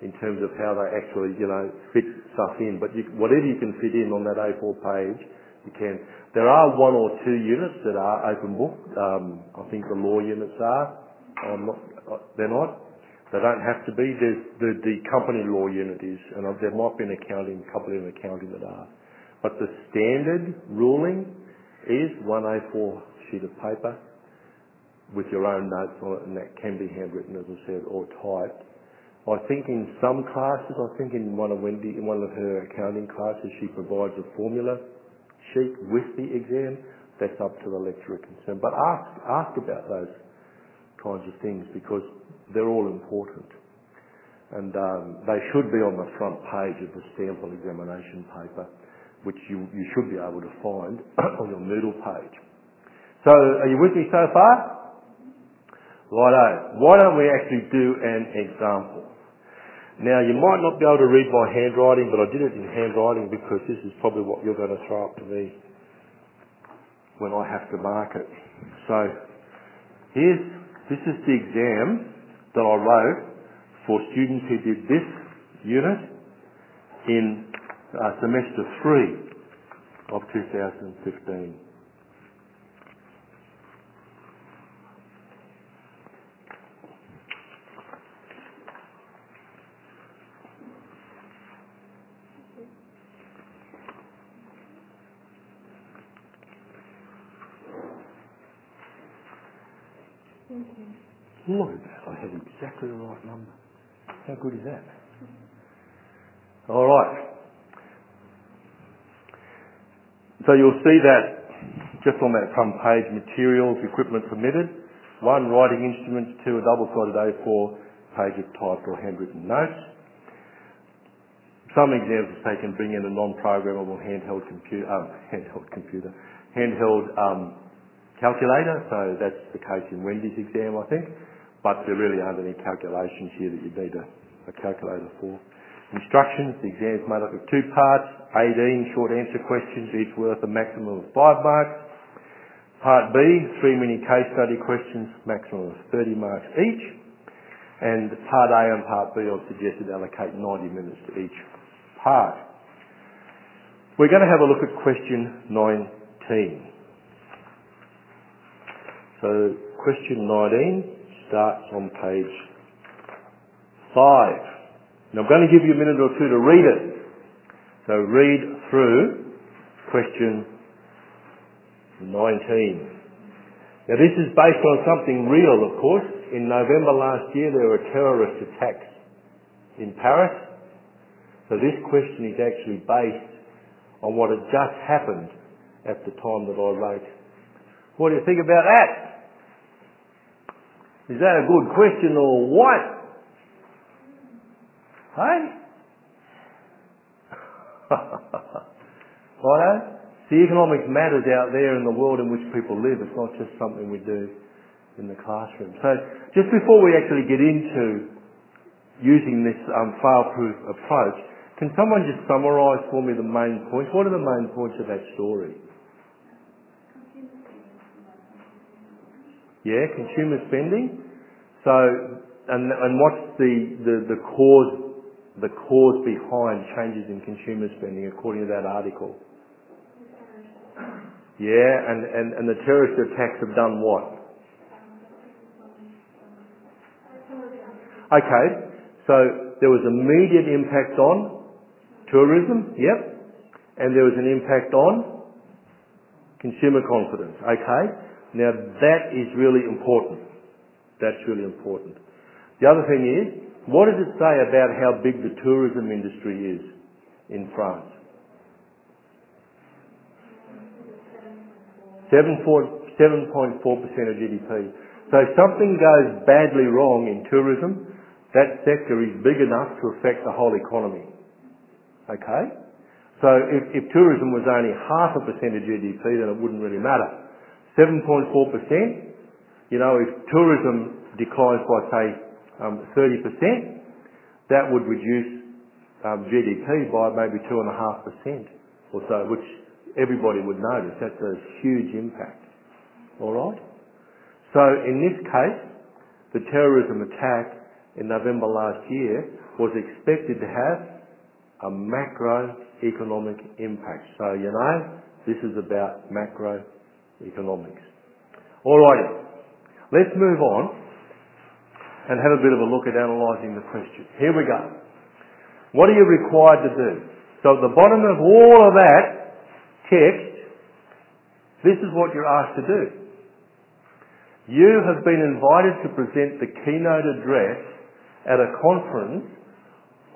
in terms of how they actually, you know, fit stuff in. But you, whatever you can fit in on that A4 page, you can. There are one or two units that are open book. Um, I think the law units are. I'm not, uh, they're not. They don't have to be. There's the, the company law unit is, and there might be an accounting, couple in accounting that are. But the standard ruling is one A4 sheet of paper with your own notes on it, and that can be handwritten, as I said, or typed. I think in some classes, I think in one of Wendy, in one of her accounting classes, she provides a formula sheet with the exam. That's up to the lecturer concerned. But ask, ask about those kinds of things because they're all important. And um, they should be on the front page of the sample examination paper, which you, you should be able to find <clears throat> on your Moodle page. So, are you with me so far? Righto. Why don't we actually do an example? Now, you might not be able to read my handwriting, but I did it in handwriting because this is probably what you're going to throw up to me when I have to mark it. So, here's, this is the exam that I wrote for students who did this unit in uh, semester three of 2015. Look at that. I had exactly the right number. How good is that? All right. So you'll see that just on that front page, materials, equipment permitted, one, writing instrument, two, a double-sided A4 page of typed or handwritten notes. Some examples they can bring in a non-programmable handheld computer, um, handheld computer, handheld um, calculator. So that's the case in Wendy's exam, I think but there really aren't any calculations here that you need a, a calculator for. Instructions, the exam is made up of two parts, 18 short answer questions, each worth a maximum of 5 marks. Part B, three mini case study questions, maximum of 30 marks each. And Part A and Part B I've suggested allocate 90 minutes to each part. We're going to have a look at question 19. So question 19 starts on page 5. Now I'm going to give you a minute or two to read it. So read through question 19. Now this is based on something real, of course. In November last year there were terrorist attacks in Paris. So this question is actually based on what had just happened at the time that I wrote. What do you think about that? Is that a good question or what? Hey? <laughs> Righto? The economics matters out there in the world in which people live. It's not just something we do in the classroom. So just before we actually get into using this um, fail-proof approach, can someone just summarise for me the main points? What are the main points of that story? Yeah, consumer spending. So, and, and what's the, the, the cause, the cause behind changes in consumer spending according to that article? Yeah, and, and, and the terrorist attacks have done what? Okay, so there was immediate impact on tourism, yep, and there was an impact on consumer confidence, okay? Now that is really important. That's really important. The other thing is, what does it say about how big the tourism industry is in France? 7.4% of GDP. So if something goes badly wrong in tourism, that sector is big enough to affect the whole economy. Okay? So if, if tourism was only half a percent of GDP, then it wouldn't really matter. 7.4%, you know, if tourism declines by, say, um, 30%, that would reduce um, GDP by maybe 2.5% or so, which everybody would notice. That's a huge impact. All right? So in this case, the terrorism attack in November last year was expected to have a macroeconomic impact. So, you know, this is about macroeconomics. Alrighty. Let's move on and have a bit of a look at analysing the question. Here we go. What are you required to do? So at the bottom of all of that text, this is what you're asked to do. You have been invited to present the keynote address at a conference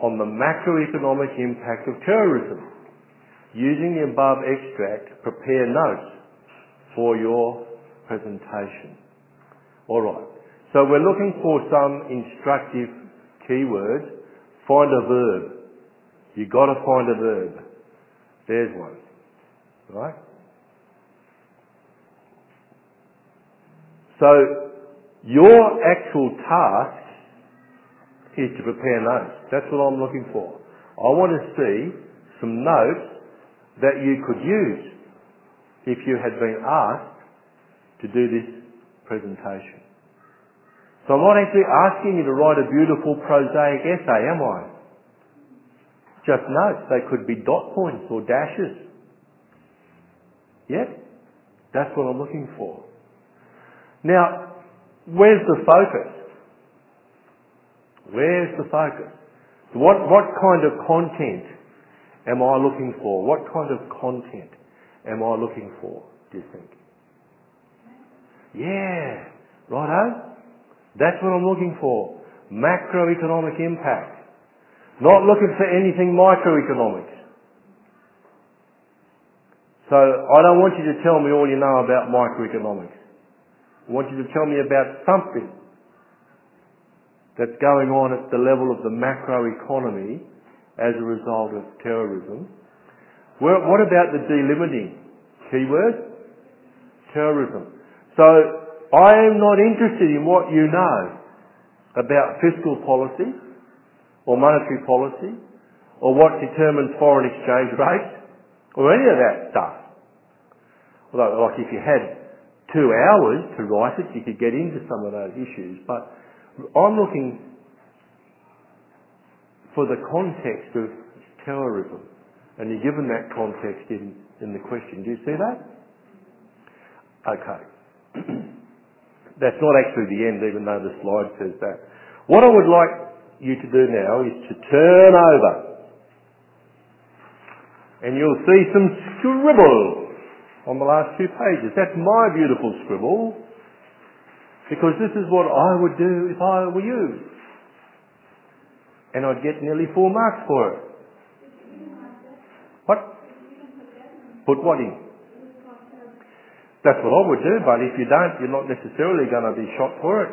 on the macroeconomic impact of terrorism. Using the above extract, prepare notes for your presentation. All right. So we're looking for some instructive keywords. Find a verb. You got to find a verb. There's one. Right? So your actual task is to prepare notes. That's what I'm looking for. I want to see some notes that you could use if you had been asked to do this presentation. So I'm not actually asking you to write a beautiful prosaic essay, am I? just notes. They could be dot points or dashes. Yeah? That's what I'm looking for. Now, where's the focus? Where's the focus? What, what kind of content am I looking for? What kind of content am I looking for, do you think? Yeah, righto. That's what I'm looking for. Macroeconomic impact. Not looking for anything microeconomic. So I don't want you to tell me all you know about microeconomics. I want you to tell me about something that's going on at the level of the macroeconomy as a result of terrorism. What about the delimiting keyword? Terrorism. So I am not interested in what you know about fiscal policy or monetary policy or what determines foreign exchange rates or any of that stuff. Although, like if you had two hours to write it, you could get into some of those issues. But I'm looking for the context of terrorism. And you're given that context in, in the question. Do you see that? Okay. <clears throat> That's not actually the end, even though the slide says that. What I would like you to do now is to turn over. And you'll see some scribble on the last two pages. That's my beautiful scribble. Because this is what I would do if I were you. And I'd get nearly four marks for it. What? Put what in? That's what I would do, but if you don't, you're not necessarily going to be shot for it.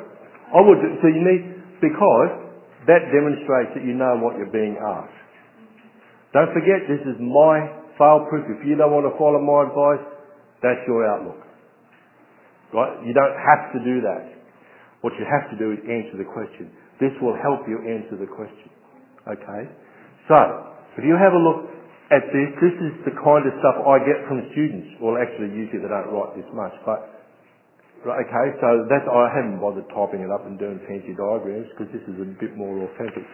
I would do, so you need, because that demonstrates that you know what you're being asked. Don't forget, this is my fail proof. If you don't want to follow my advice, that's your outlook. Right? You don't have to do that. What you have to do is answer the question. This will help you answer the question. Okay? So, if you have a look at this, this is the kind of stuff I get from students. Well, actually, usually they don't write this much, but okay, so that's, I haven't bothered typing it up and doing fancy diagrams because this is a bit more authentic.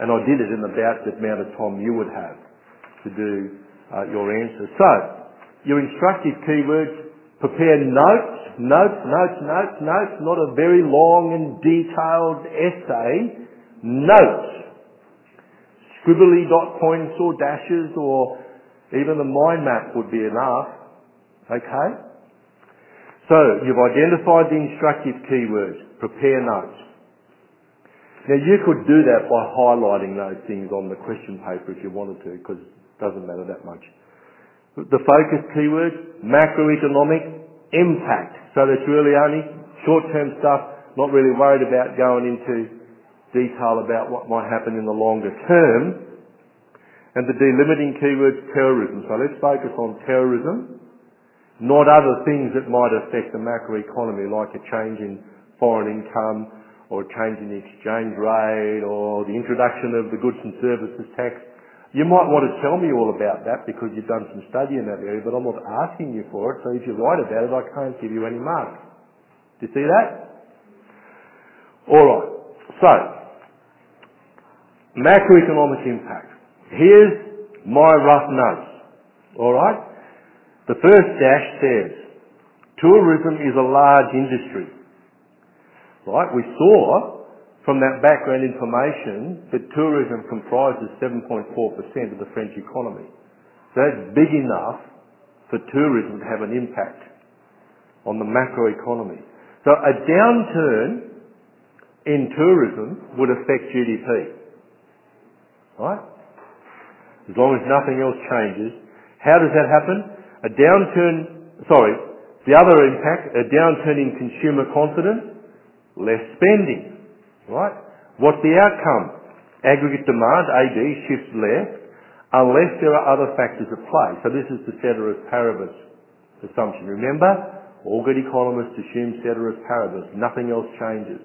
And I did it in about the amount of time you would have to do uh, your answer. So, your instructive keywords, prepare notes, notes, notes, notes, notes, not a very long and detailed essay, notes. Scribbly dot points or dashes or even the mind map would be enough. Okay? So, you've identified the instructive keywords. Prepare notes. Now you could do that by highlighting those things on the question paper if you wanted to, because it doesn't matter that much. The focus keywords, macroeconomic impact. So that's really only short-term stuff, not really worried about going into detail about what might happen in the longer term. And the delimiting keywords, terrorism. So let's focus on terrorism, not other things that might affect the macroeconomy like a change in foreign income or a change in the exchange rate or the introduction of the goods and services tax you might want to tell me all about that because you've done some study in that area, but I'm not asking you for it. So if you write about it, I can't give you any marks. Do you see that? All right. So, macroeconomic impact. Here's my rough notes. All right. The first dash says, tourism is a large industry. Right? We saw from that background information that tourism comprises 7.4% of the French economy. So that's big enough for tourism to have an impact on the macroeconomy. So a downturn in tourism would affect GDP. Right? As long as nothing else changes. How does that happen? A downturn, sorry, the other impact, a downturn in consumer confidence, less spending. Right? What's the outcome? Aggregate demand, AD, shifts left, unless there are other factors at play. So this is the ceteris paribus assumption. Remember, all good economists assume ceteris paribus. Nothing else changes.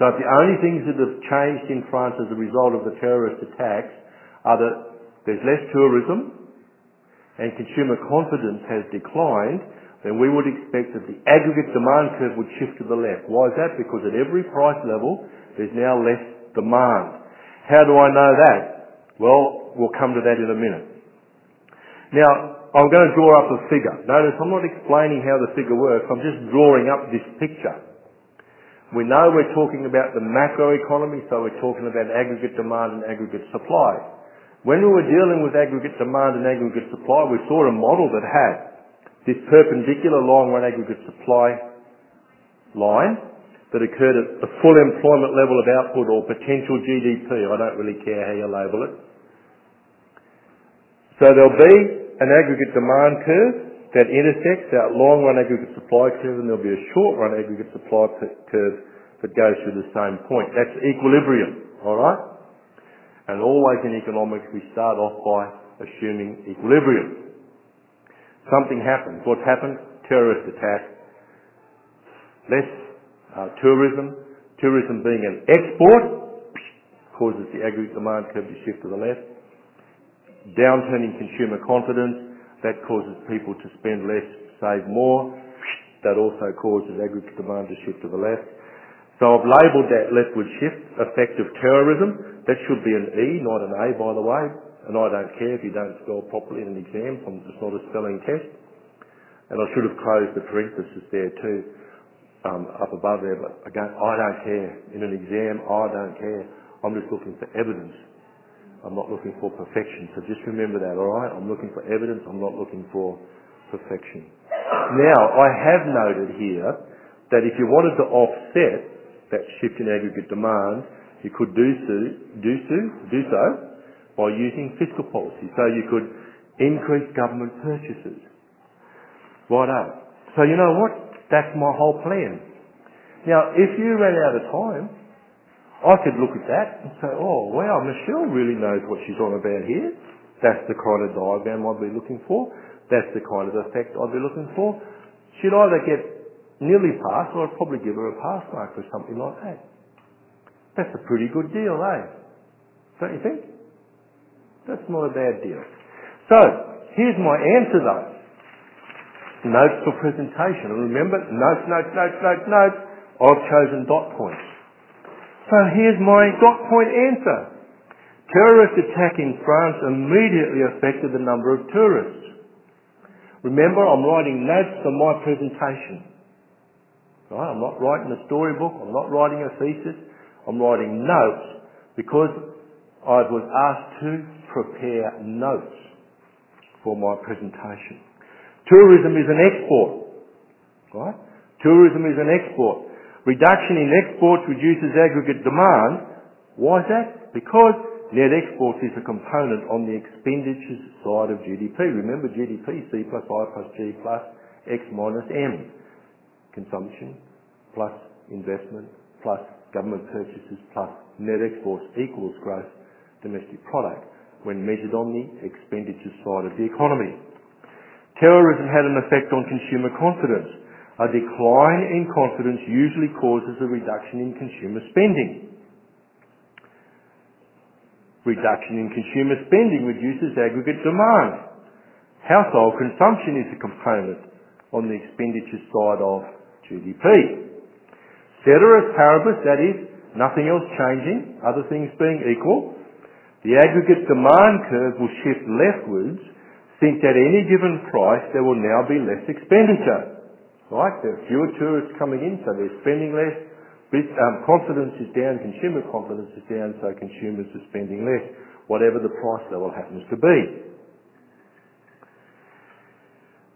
So if the only things that have changed in France as a result of the terrorist attacks are that there's less tourism and consumer confidence has declined, then we would expect that the aggregate demand curve would shift to the left. Why is that? Because at every price level, there's now less demand. How do I know that? Well, we'll come to that in a minute. Now, I'm going to draw up a figure. Notice I'm not explaining how the figure works, I'm just drawing up this picture. We know we're talking about the macroeconomy, so we're talking about aggregate demand and aggregate supply. When we were dealing with aggregate demand and aggregate supply, we saw a model that had this perpendicular long run aggregate supply line that occurred at the full employment level of output or potential GDP. I don't really care how you label it. So there'll be an aggregate demand curve that intersects that long run aggregate supply curve and there'll be a short run aggregate supply curve that goes through the same point. That's equilibrium, alright? And always in economics we start off by assuming equilibrium. Something happens. What's happened? Terrorist attack. Less uh, tourism. Tourism being an export <sniffs> causes the aggregate demand curve to shift to the left. Downturn in consumer confidence, that causes people to spend less, save more. That also causes aggregate demand to shift to the left. So I've labelled that leftward shift effective terrorism. That should be an E, not an A, by the way. And I don't care if you don't spell properly in an exam. It's not a spelling test. And I should have closed the parenthesis there too um, up above there, but again, I don't care. In an exam, I don't care. I'm just looking for evidence. I'm not looking for perfection. So just remember that, alright? I'm looking for evidence, I'm not looking for perfection. Now, I have noted here that if you wanted to offset that shift in aggregate demand, you could do so, do so, do so by using fiscal policy. So you could increase government purchases. Righto. Eh? So you know what? That's my whole plan. Now, if you ran out of time, I could look at that and say, oh wow, Michelle really knows what she's on about here. That's the kind of diagram I'd be looking for. That's the kind of effect I'd be looking for. She'd either get nearly pass or I'd probably give her a pass mark for something like that. That's a pretty good deal, eh? Don't you think? That's not a bad deal. So, here's my answer though notes for presentation. And remember, notes, notes, notes, notes, notes. I've chosen dot points. So here's my dot point answer. Terrorist attack in France immediately affected the number of tourists. Remember, I'm writing notes for my presentation. Right? I'm not writing a storybook. I'm not writing a thesis. I'm writing notes because I was asked to prepare notes for my presentation. Tourism is an export. Right? Tourism is an export. Reduction in exports reduces aggregate demand. Why is that? Because net exports is a component on the expenditures side of GDP. Remember GDP, C plus I plus G plus X minus M. Consumption plus investment plus government purchases plus net exports equals gross domestic product when measured on the expenditure side of the economy. Terrorism had an effect on consumer confidence. A decline in confidence usually causes a reduction in consumer spending. Reduction in consumer spending reduces aggregate demand. Household consumption is a component on the expenditure side of GDP. Ceteris paribus, that is, nothing else changing, other things being equal, the aggregate demand curve will shift leftwards since at any given price there will now be less expenditure. Right? There are fewer tourists coming in, so they're spending less. Um, confidence is down, consumer confidence is down, so consumers are spending less, whatever the price level happens to be.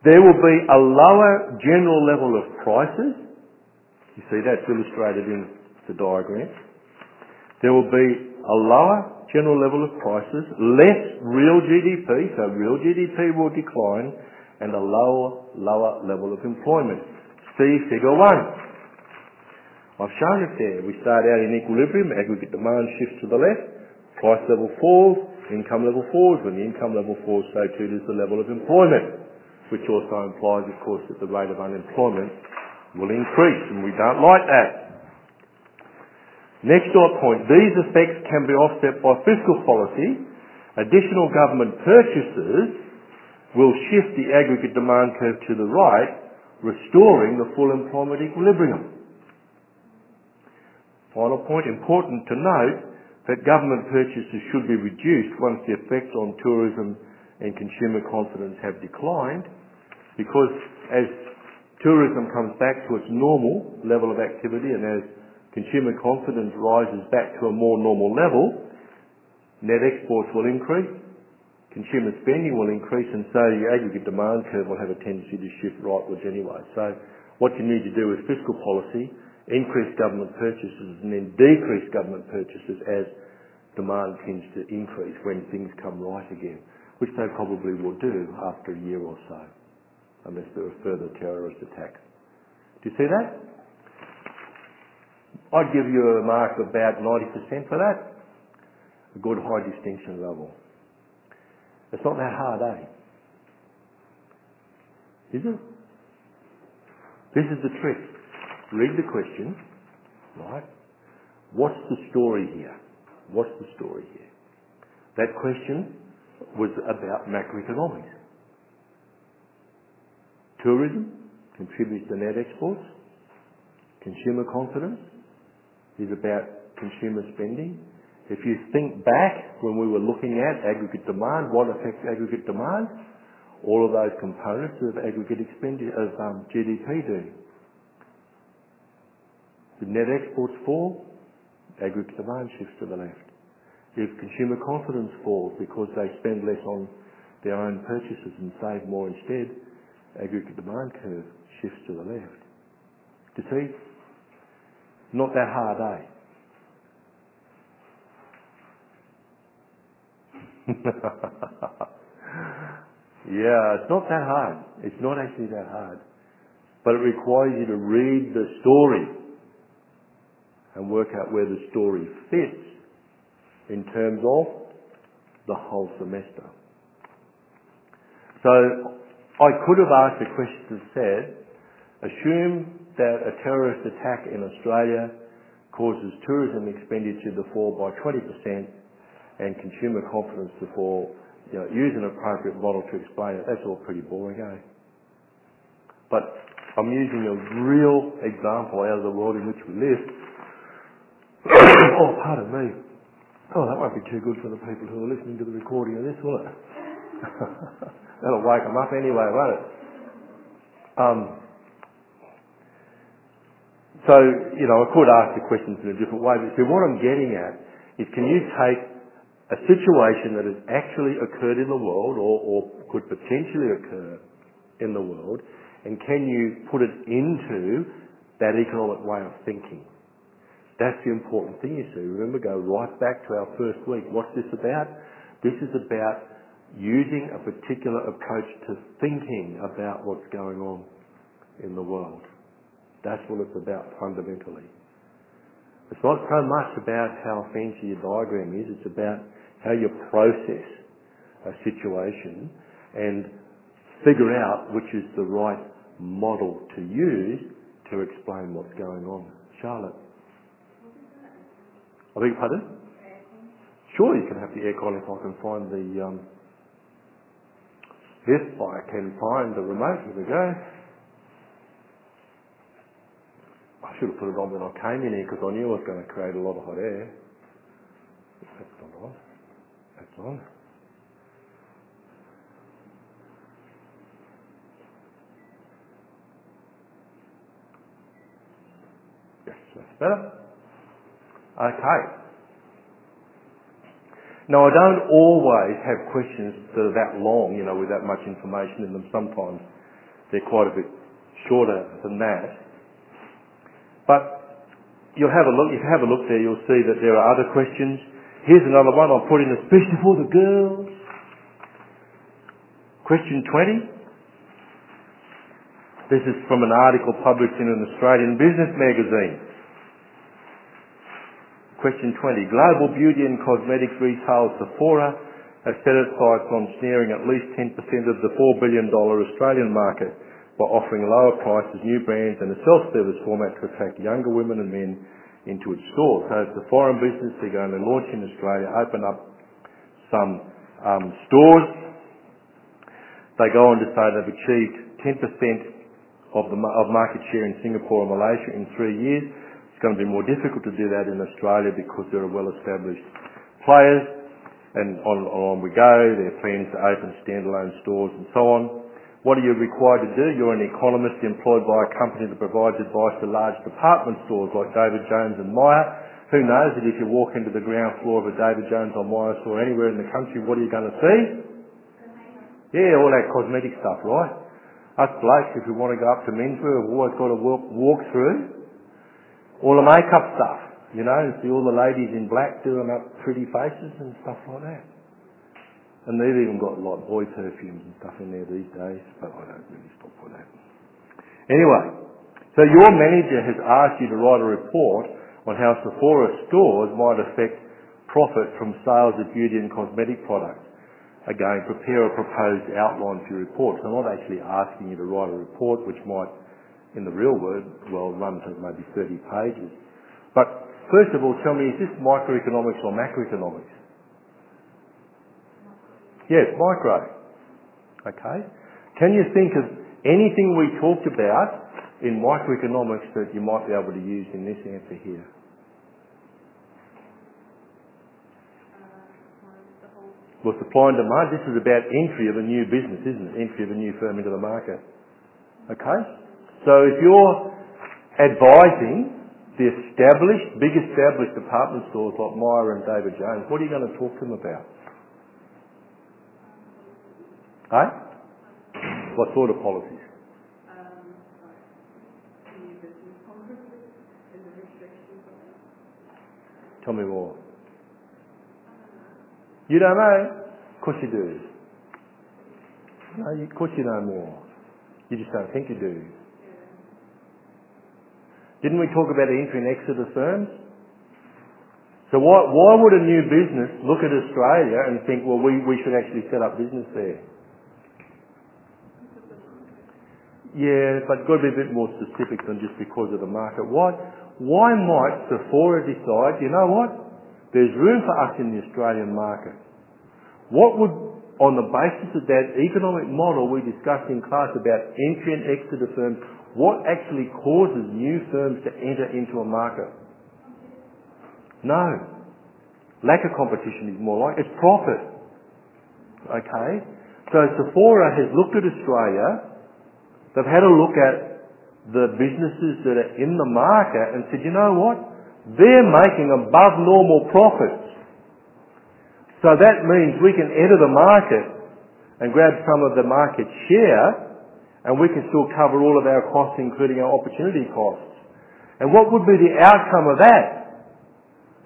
There will be a lower general level of prices. You see that's illustrated in the diagram. There will be a lower general level of prices, less real GDP, so real GDP will decline, and a lower, lower level of employment. See figure one. I've shown it there. We start out in equilibrium, aggregate demand shifts to the left, price level falls, income level falls. When the income level falls, so too does the level of employment, which also implies, of course, that the rate of unemployment will increase, and we don't like that. Next dot point, these effects can be offset by fiscal policy. Additional government purchases will shift the aggregate demand curve to the right, restoring the full employment equilibrium. Final point, important to note that government purchases should be reduced once the effects on tourism and consumer confidence have declined, because as tourism comes back to its normal level of activity and as consumer confidence rises back to a more normal level, net exports will increase, consumer spending will increase, and so the aggregate demand curve will have a tendency to shift rightwards anyway. So what you need to do is fiscal policy increase government purchases and then decrease government purchases as demand tends to increase when things come right again, which they probably will do after a year or so, unless there are further terrorist attacks. Do you see that? I'd give you a mark of about 90% for that. A good high distinction level. It's not that hard, eh? Is it? This is the trick. Read the question, right? What's the story here? What's the story here? That question was about macroeconomics. Tourism contributes to net exports. Consumer confidence is about consumer spending. If you think back when we were looking at aggregate demand, what affects aggregate demand? All of those components of aggregate expenditure of um, GDP do. If net exports fall, aggregate demand shifts to the left. If consumer confidence falls because they spend less on their own purchases and save more instead, aggregate demand curve shifts to the left. Do you see? Not that hard, eh? <laughs> yeah, it's not that hard. It's not actually that hard. But it requires you to read the story and work out where the story fits in terms of the whole semester. So I could have asked a question that said, assume that a terrorist attack in Australia causes tourism expenditure to fall by 20% and consumer confidence before. You know, use an appropriate model to explain it. That's all pretty boring, eh? But I'm using a real example out of the world in which we live <coughs> oh, pardon me. Oh, that won't be too good for the people who are listening to the recording of this, will it? <laughs> That'll wake them up anyway, won't it? Um, so, you know, I could ask the questions in a different way, but see, what I'm getting at is can you take a situation that has actually occurred in the world or, could potentially occur in the world and can you put it into that economic way of thinking? That's the important thing, you see. Remember, go right back to our first week. What's this about? This is about using a particular approach to thinking about what's going on in the world. That's what it's about fundamentally. It's not so much about how fancy your diagram is, it's about how you process a situation and figure out which is the right model to use to explain what's going on. Charlotte. I beg your pardon? Sure, you can have the aircon if I can find the, um, if I can find the remote. Here we go. I should have put it on when I came in here because I knew I was going to create a lot of hot air. That's That's on. Yes, that's better. Okay. Now, I don't always have questions that are that long, you know, with that much information in them. Sometimes they're quite a bit shorter than that. But you'll have a look, if you have a look there, you'll see that there are other questions. Here's another one I'll put in especially for the girls. Question 20. This is from an article published in an Australian business magazine. Question 20. Global beauty and cosmetics retailer Sephora has set its sights on snaring at least 10% of the $4 billion Australian market by offering lower prices, new brands and a self-service format to attract younger women and men into its stores. So it's a foreign business. They're going to launch in Australia, open up some um, stores. They go on to say they've achieved 10% of the of market share in Singapore and Malaysia in three years. It's going to be more difficult to do that in Australia because there are well-established players, and on, on we go. There are plans to open standalone stores and so on. What are you required to do? You're an economist employed by a company that provides advice to large department stores like David Jones and Myer. Who knows that if you walk into the ground floor of a David Jones or Myer store anywhere in the country, what are you going to see? Yeah, all that cosmetic stuff, right? Us blokes, if we want to go up to menswear, we've always got to walk, walk through all the makeup stuff, you know, and see all the ladies in black doing up pretty faces and stuff like that. And they've even got like boy perfumes and stuff in there these days, but I don't really stop for that. Anyway, so your manager has asked you to write a report on how Sephora stores might affect profit from sales of beauty and cosmetic products. Again, prepare a proposed outline for your report. So I'm not actually asking you to write a report which might in the real world, well, run to maybe 30 pages. But first of all, tell me, is this microeconomics or macroeconomics? Yes, micro. Okay. Can you think of anything we talked about in microeconomics that you might be able to use in this answer here? Well, supply and demand, this is about entry of a new business, isn't it? Entry of a new firm into the market. Okay? So if you're advising the established, big established department stores like Myer and David Jones, what are you going to talk to them about? Eh? What sort of policies? Tell me more. You don't know? Of course you do. No, of course you know more. You just don't think you do. Didn't we talk about entry and exit of firms? So why, why would a new business look at Australia and think, well, we, we should actually set up business there? Yeah, but got to be a bit more specific than just because of the market. Why, why might Sephora decide, you know what? There's room for us in the Australian market. What would, on the basis of that economic model we discussed in class about entry and exit of firms, what actually causes new firms to enter into a market? No. Lack of competition is more like, it's profit. Okay? So Sephora has looked at Australia, they've had a look at the businesses that are in the market and said, you know what? They're making above normal profits. So that means we can enter the market and grab some of the market share and we can still cover all of our costs, including our opportunity costs. And what would be the outcome of that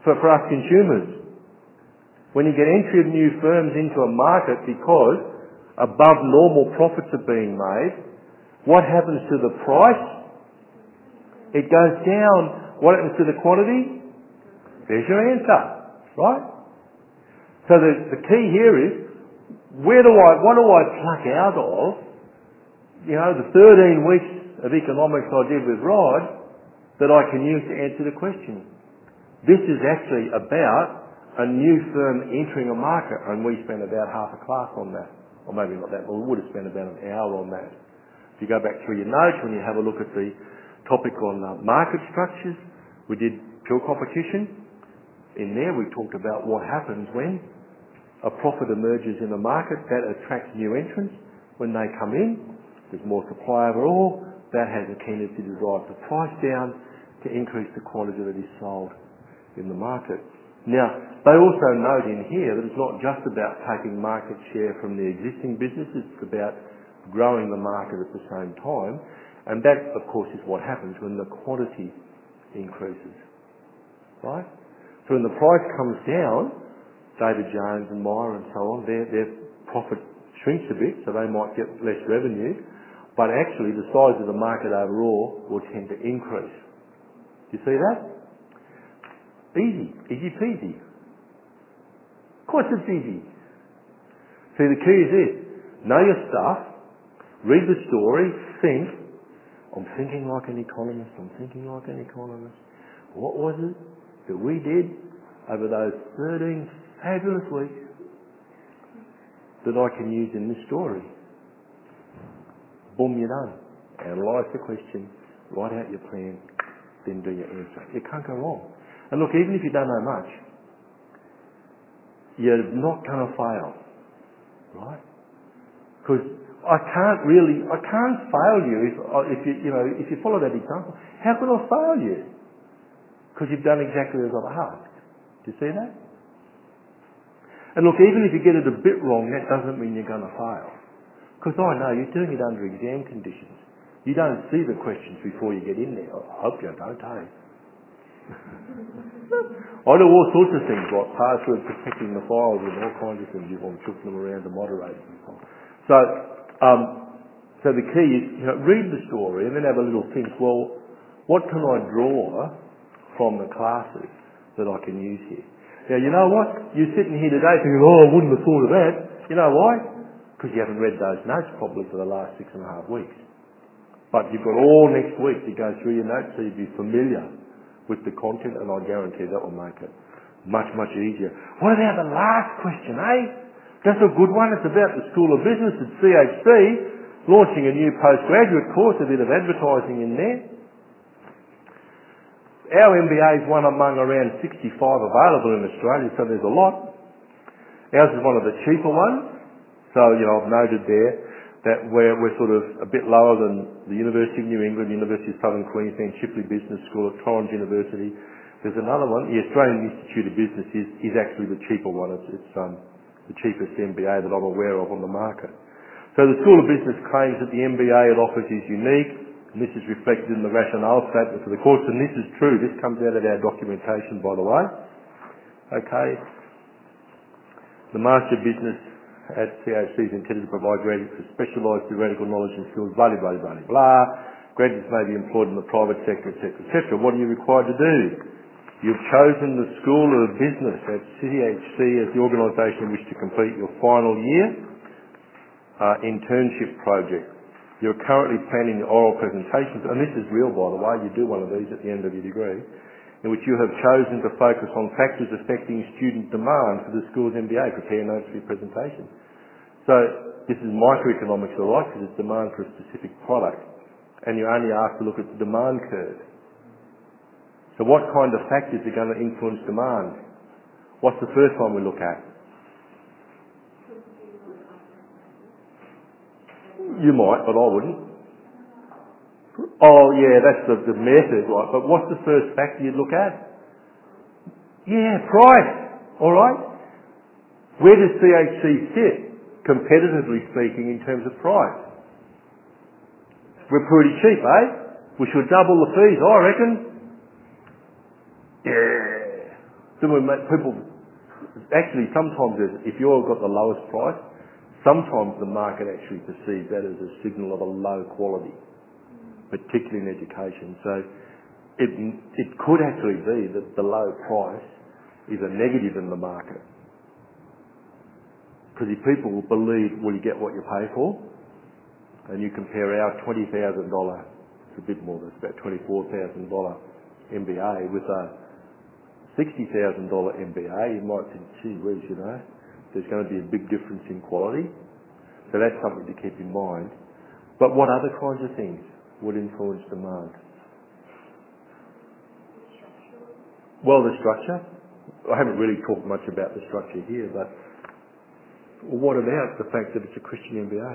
for, for us consumers? When you get entry of new firms into a market because above normal profits are being made, what happens to the price? It goes down. What happens to the quantity? There's your answer, right? So the, the key here is, where do I, what do I pluck out of you know, the 13 weeks of economics I did with Rod that I can use to answer the question. This is actually about a new firm entering a market, and we spent about half a class on that. Or maybe not that, but we would have spent about an hour on that. If you go back through your notes, when you have a look at the topic on uh, market structures, we did pure competition. In there, we talked about what happens when a profit emerges in the market that attracts new entrants. When they come in, there's more supply overall. That has a tendency to drive the price down to increase the quantity that is sold in the market. Now, they also note in here that it's not just about taking market share from the existing businesses, it's about growing the market at the same time. And that, of course, is what happens when the quantity increases. Right? So when the price comes down, David Jones and Myer and so on, their, their profit shrinks a bit, so they might get less revenue. But actually, the size of the market overall will tend to increase. Do you see that? Easy. Easy peasy. Of course it's easy. See, the key is this. Know your stuff. Read the story. Think. I'm thinking like an economist. I'm thinking like an economist. What was it that we did over those 13 fabulous weeks that I can use in this story? boom, you're done. Analyse the question, write out your plan, then do your answer. You can't go wrong. And look, even if you don't know much, you're not going to fail, right? Because I can't really, I can't fail you if, if you, you know, if you follow that example. How can I fail you? Because you've done exactly as I've asked. Do you see that? And look, even if you get it a bit wrong, that doesn't mean you're going to fail. Because I know you're doing it under exam conditions. You don't see the questions before you get in there. I hope you don't, eh? <laughs> I do all sorts of things like password protecting the files and all kinds of things. You want to chuck them around to moderate and so on. So, um, so the key is, you know, read the story and then have a little think, well, what can I draw from the classes that I can use here? Now, you know what? You're sitting here today thinking, oh, I wouldn't have thought of that. You know why? Because you haven't read those notes probably for the last six and a half weeks. But you've got all next week to go through your notes so you'll be familiar with the content and I guarantee that will make it much, much easier. What about the last question, eh? That's a good one. It's about the School of Business at CHC launching a new postgraduate course, a bit of advertising in there. Our MBA is one among around 65 available in Australia, so there's a lot. Ours is one of the cheaper ones. So, you know, I've noted there that we're, we're sort of a bit lower than the University of New England, University of Southern Queensland, Chifley Business School, at Torrens University. There's another one, the Australian Institute of Business is, is actually the cheaper one. It's, it's um, the cheapest MBA that I'm aware of on the market. So the School of Business claims that the MBA it offers is unique, and this is reflected in the rationale statement for the course, and this is true. This comes out of our documentation, by the way. Okay. The Master of Business at CHC is intended to provide graduates with specialised theoretical knowledge and skills, blah, blah, blah, blah. Graduates may be employed in the private sector, etc., etc. What are you required to do? You've chosen the School of Business at CHC as the organisation in which to complete your final year uh, internship project. You're currently planning oral presentations, and this is real by the way, you do one of these at the end of your degree, in which you have chosen to focus on factors affecting student demand for the school's MBA, prepare notes for your presentation. So this is microeconomics, right, because it's demand for a specific product. And you're only asked to look at the demand curve. So what kind of factors are going to influence demand? What's the first one we look at? You might, but I wouldn't. Oh yeah, that's the, the method, right? But what's the first factor you'd look at? Yeah, price. All right. Where does CHC sit? competitively speaking, in terms of price. We're pretty cheap, eh? We should double the fees, I reckon. Yeah. Then we make people, actually sometimes if you've got the lowest price, sometimes the market actually perceives that as a signal of a low quality, particularly in education. So it, it could actually be that the low price is a negative in the market. Because if people believe, well, you get what you pay for, and you compare our $20,000, it's a bit more, it's about $24,000 MBA with a $60,000 MBA, you might think, gee whiz, you know, there's going to be a big difference in quality. So that's something to keep in mind. But what other kinds of things would influence demand? Well, the structure. I haven't really talked much about the structure here, but what about the fact that it's a Christian MBA?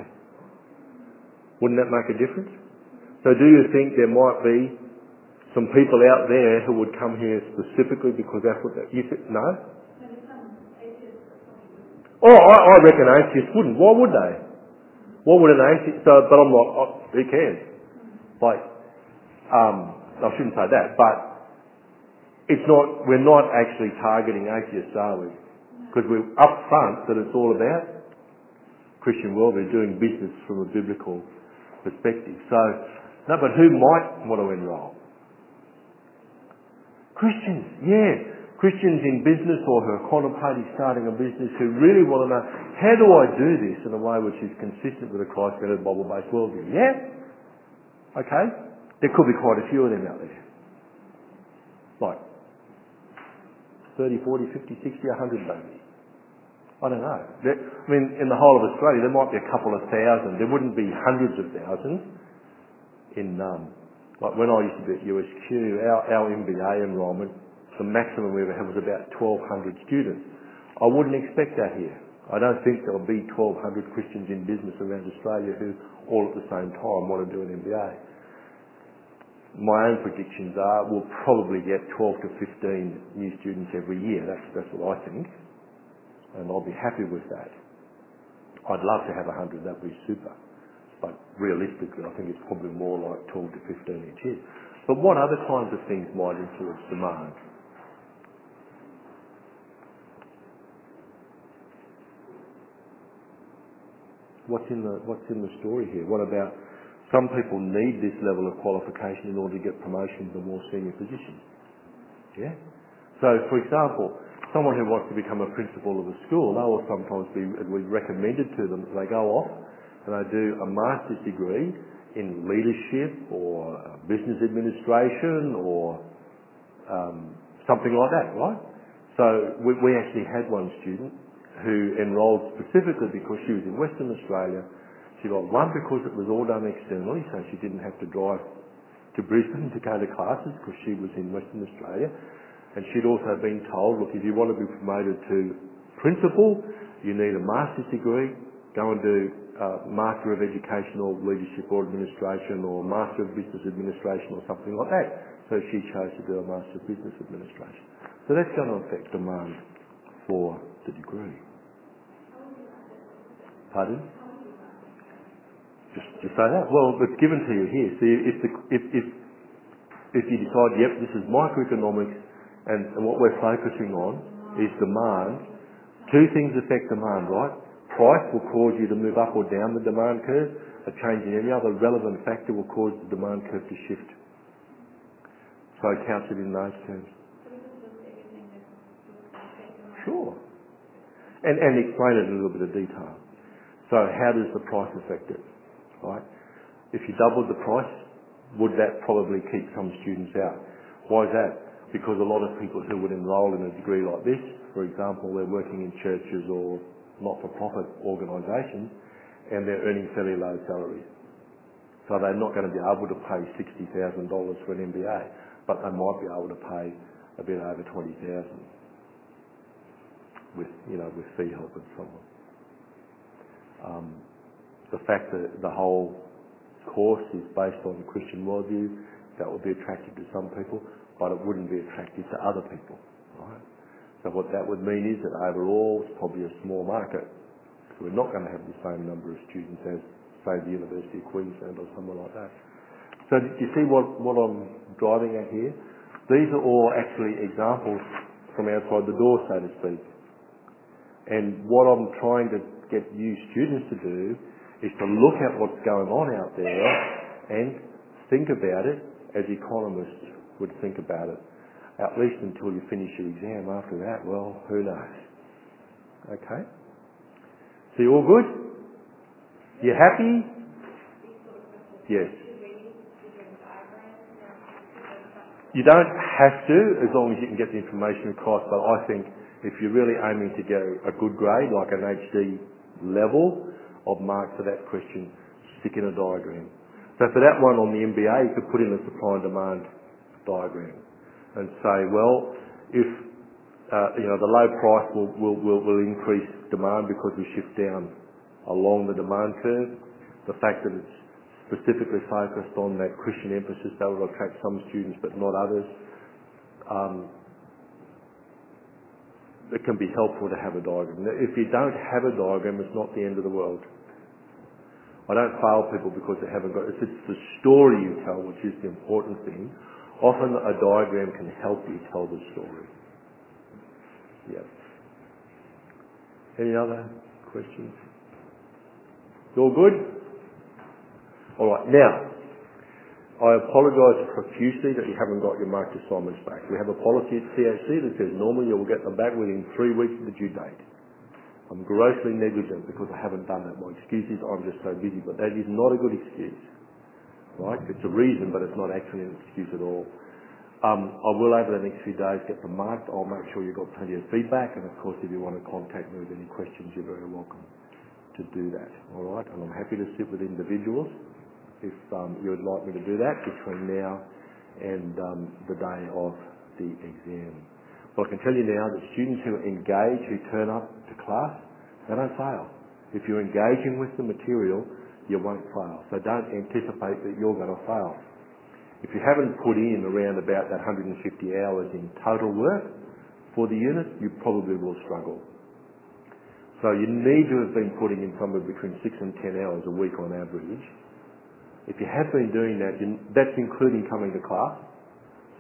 Wouldn't that make a difference? So do you think there might be some people out there who would come here specifically because that's what they, you think, no? Oh, I, I reckon atheists wouldn't. Why would they? Why would an atheist, so, but I'm like, oh, who cares? Like, um, I shouldn't say that, but it's not, we're not actually targeting atheists, are we? because we're upfront that it's all about Christian worldview, doing business from a biblical perspective. So, no, but who might want to enrol? Christians, yeah. Christians in business or who are contemplating starting a business who really want to know, how do I do this in a way which is consistent with a Christ-centered Bible-based worldview? Yeah? Okay? There could be quite a few of them out there. Like 30, 40, 50, 60, 100 maybe. I don't know. I mean, in the whole of Australia, there might be a couple of thousand. There wouldn't be hundreds of thousands in um, Like when I used to be at USQ, our, our MBA enrolment, the maximum we ever had was about 1,200 students. I wouldn't expect that here. I don't think there'll be 1,200 Christians in business around Australia who all at the same time want to do an MBA. My own predictions are we'll probably get 12 to 15 new students every year. That's, that's what I think. And I'll be happy with that. I'd love to have 100, that'd be super. Realistically, I think it's probably more like 12 to 15 each year. But what other kinds of things might influence demand? What's in the what's in the story here? What about some people need this level of qualification in order to get promotions to more senior positions? Yeah. So, for example, someone who wants to become a principal of a school, they will sometimes be recommended to them they go off and I do a master's degree in leadership or uh, business administration or um, something like that, right? So we, we actually had one student who enrolled specifically because she was in Western Australia. She got one because it was all done externally, so she didn't have to drive to Brisbane <laughs> to go to classes because she was in Western Australia. And she'd also been told, look, if you want to be promoted to principal, you need a master's degree, go and do Master of Educational Leadership or Administration or Master of Business Administration or something like that. So she chose to do a Master of Business Administration. So that's going to affect demand for the degree. Pardon? Just, just say that. Well, it's given to you here. See, if, the, if, if, if you decide, yep, this is microeconomics and, and what we're focusing on is demand, two things affect demand, right? Price will cause you to move up or down the demand curve. A change in any other relevant factor will cause the demand curve to shift. So count it in those terms. Sure. And, explain it in a little bit of detail. So how does the price affect it? Right? If you doubled the price, would that probably keep some students out? Why is that? Because a lot of people who would enrol in a degree like this, for example, they're working in churches or not-for-profit organisations, and they're earning fairly low salaries. So they're not going to be able to pay $60,000 for an MBA, but they might be able to pay a bit over 20000 with, you know, with fee help and so on. Um, the fact that the whole course is based on Christian worldview, that would be attractive to some people, but it wouldn't be attractive to other people, right? So what that would mean is that overall it's probably a small market. We're not going to have the same number of students as, say, the University of Queensland or somewhere like that. So do you see what, what I'm driving at here? These are all actually examples from outside the door, so to speak. And what I'm trying to get you students to do is to look at what's going on out there and think about it as economists would think about it. At least until you finish your exam. After that, well, who knows? Okay? So you all good? You happy? Yes. You don't have to, as long as you can get the information across, but I think if you're really aiming to get a good grade, like an HD level of mark for that question, stick in a diagram. So for that one on the MBA, you could put in a supply and demand diagram and say, well, if uh, you know the low price will, increase demand because we shift down along the demand curve. The fact that it's specifically focused on that Christian emphasis, that will attract some students but not others. Um, it can be helpful to have a diagram. If you don't have a diagram, it's not the end of the world. I don't fail people because they haven't got. It's, it's the story you tell which is the important thing. Often a diagram can help you tell the story. Yep. Any other questions? All good? All right. Now, I apologise profusely that you haven't got your marked assignments back. We have a policy at CHC that says normally you will get them back within three weeks of the due date. I'm grossly negligent because I haven't done that. My excuse is I'm just so busy, but that is not a good excuse. Right? It's a reason, but it's not actually an excuse at all. Um, I will over the next few days get them marked. I'll make sure you've got plenty of feedback, and of course, if you want to contact me with any questions, you're very welcome to do that. All right? And I'm happy to sit with individuals if um, you would like me to do that between now and um, the day of the exam. I can tell you now that students who engage, who turn up to class, they don't fail. If you're engaging with the material, you won't fail. So don't anticipate that you're going to fail. If you haven't put in around about that 150 hours in total work for the unit, you probably will struggle. So you need to have been putting in somewhere between 6 and 10 hours a week on average. If you have been doing that, that's including coming to class.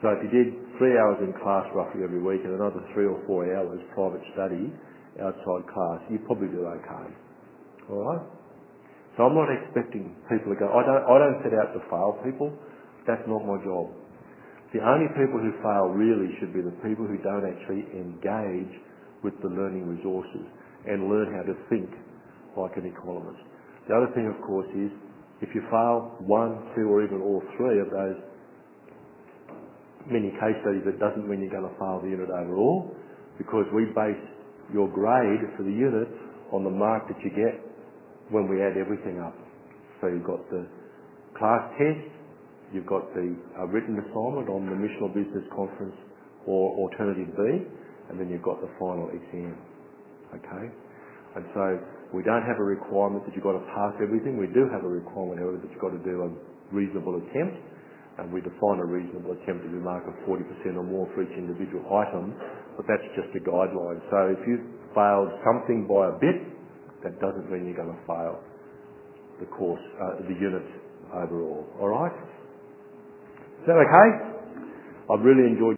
So if you did three hours in class roughly every week and another three or four hours private study outside class, you probably do okay. Alright? So I'm not expecting people to go, I don't, I don't set out to fail people. That's not my job. The only people who fail really should be the people who don't actually engage with the learning resources and learn how to think like an economist. The other thing, of course, is if you fail one, two, or even all three of those many case studies, it doesn't mean you're going to fail the unit overall because we base your grade for the unit on the mark that you get when we add everything up. So you've got the class test, you've got the uh, written assignment on the Mission or Business Conference or Alternative B, and then you've got the final exam. Okay? And so we don't have a requirement that you've got to pass everything. We do have a requirement, however, that you've got to do a reasonable attempt and we define a reasonable attempt to be marked of 40% or more for each individual item, but that's just a guideline. So if you've failed something by a bit, that doesn't mean you're going to fail the course, uh, the unit overall. All right? Is that okay? I've really enjoyed